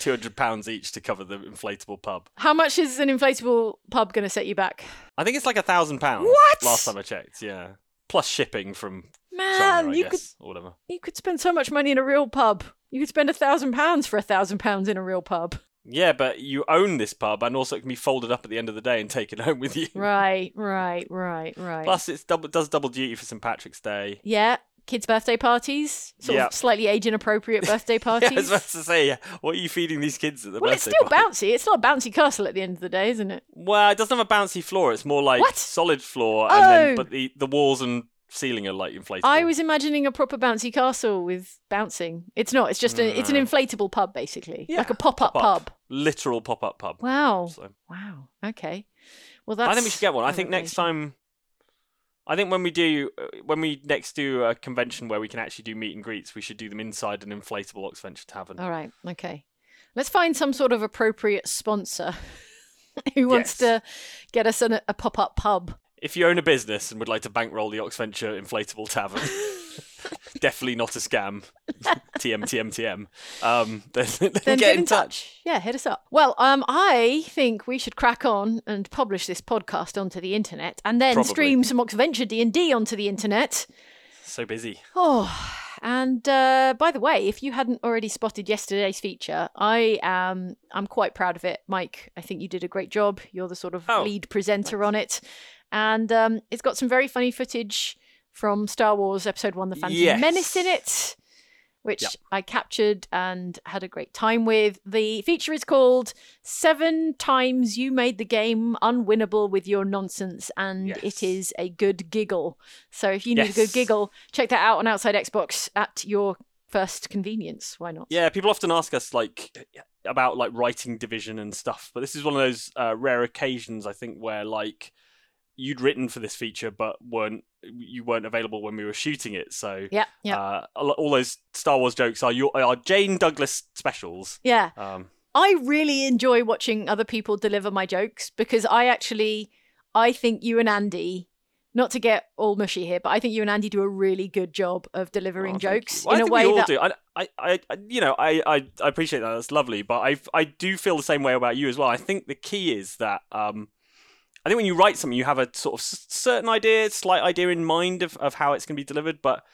Two hundred pounds each to cover the inflatable pub. How much is an inflatable pub going to set you back? I think it's like a thousand pounds. What? Last time I checked, yeah. Plus shipping from Man, you guess, could whatever. you could spend so much money in a real pub. You could spend a thousand pounds for a thousand pounds in a real pub. Yeah, but you own this pub, and also it can be folded up at the end of the day and taken home with you. Right, right, right, right. Plus, it's double does double duty for St Patrick's Day. yeah, kids' birthday parties, sort Yeah. of slightly age inappropriate birthday Yeah, I was parties. about to say, what are you feeding these kids at the well, it's still party? bouncy. It's not a bouncy castle at the end of the day, isn't it? Well, it doesn't have a bouncy floor. It's more like What? solid floor, and then Oh. but the the walls and ceiling are like inflatable. I was imagining a proper bouncy castle with bouncing. It's not. It's just a, it's an inflatable pub, basically, Yeah, like a pop-up pop-up. pub. literal pop up pub. Wow. So Wow. Okay. Well, that's. I think we should get one. I think next time. I think when we do uh, when we next do a convention where we can actually do meet and greets, we should do them inside an inflatable Oxventure tavern. All right. Okay. Let's find some sort of appropriate sponsor who wants Yes. to get us an, a pop-up pub. If you own a business and would like to bankroll the Oxventure inflatable tavern, definitely not a scam. TM TM TM. Um, then, then, Then get, in touch. Yeah, hit us up. Well, um, I think we should crack on and publish this podcast onto the internet, and then Probably. stream some Oxventure D and D onto the internet. So busy. Oh, and uh, by the way, if you hadn't already spotted yesterday's feature, I am I'm quite proud of it, Mike. I think you did a great job. You're the sort of Oh, lead presenter on it, and um, it's got some very funny footage from Star Wars Episode One: The Phantom Yes. Menace in it, which Yep. I captured and had a great time with. The feature is called Seven Times You Made the Game Unwinnable with Your Nonsense, and it Yes. is a good giggle. So if you need a good giggle, check that out on Outside Xbox at your first convenience. Why not? Yeah, people often ask us like about like writing division and stuff, but this is one of those uh, rare occasions I think where like you'd written for this feature but weren't you weren't available when we were shooting it. So Yeah, yeah, uh, all those Star Wars jokes are your are Jane Douglas specials. yeah. Um, I really enjoy watching other people deliver my jokes because I actually, I think you and Andy, not to get all mushy here, but I think you and Andy do a really good job of delivering oh, jokes. Well, in a way we all that do. I, I, I, I- you know, I, I, I appreciate that. That's lovely, but I, I do feel the same way about you as well. I think the key is that, um, I think when you write something, you have a sort of certain idea, slight idea in mind of, of how it's going to be delivered. But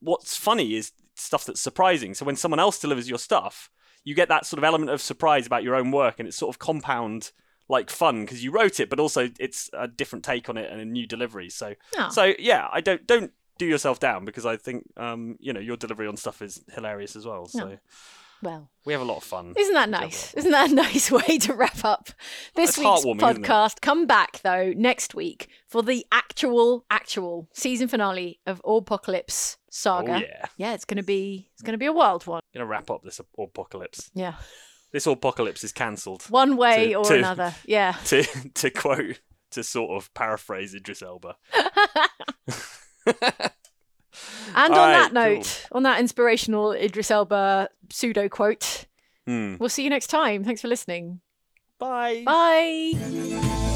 what's funny is stuff that's surprising. So when someone else delivers your stuff, you get that sort of element of surprise about your own work, and it's sort of compound like fun because you wrote it, but also it's a different take on it and a new delivery. So, Oh. so yeah, I don't don't do yourself down because I think um, you know your delivery on stuff is hilarious as well. So. Well, we have a lot of fun. isn't that nice? Isn't that a nice way to wrap up this It's week's heartwarming, isn't it? podcast? Come back though next week for the actual, actual season finale of Apocalypse Saga. Oh yeah, yeah, it's gonna be it's gonna be a wild one. gonna wrap up this apocalypse. Yeah, This apocalypse is cancelled. one way To- or to- another. Yeah. To to quote to sort of paraphrase Idris Elba. And on right, that note, on that inspirational Idris Elba pseudo quote, Hmm. we'll see you next time. Thanks for listening. Bye. Bye.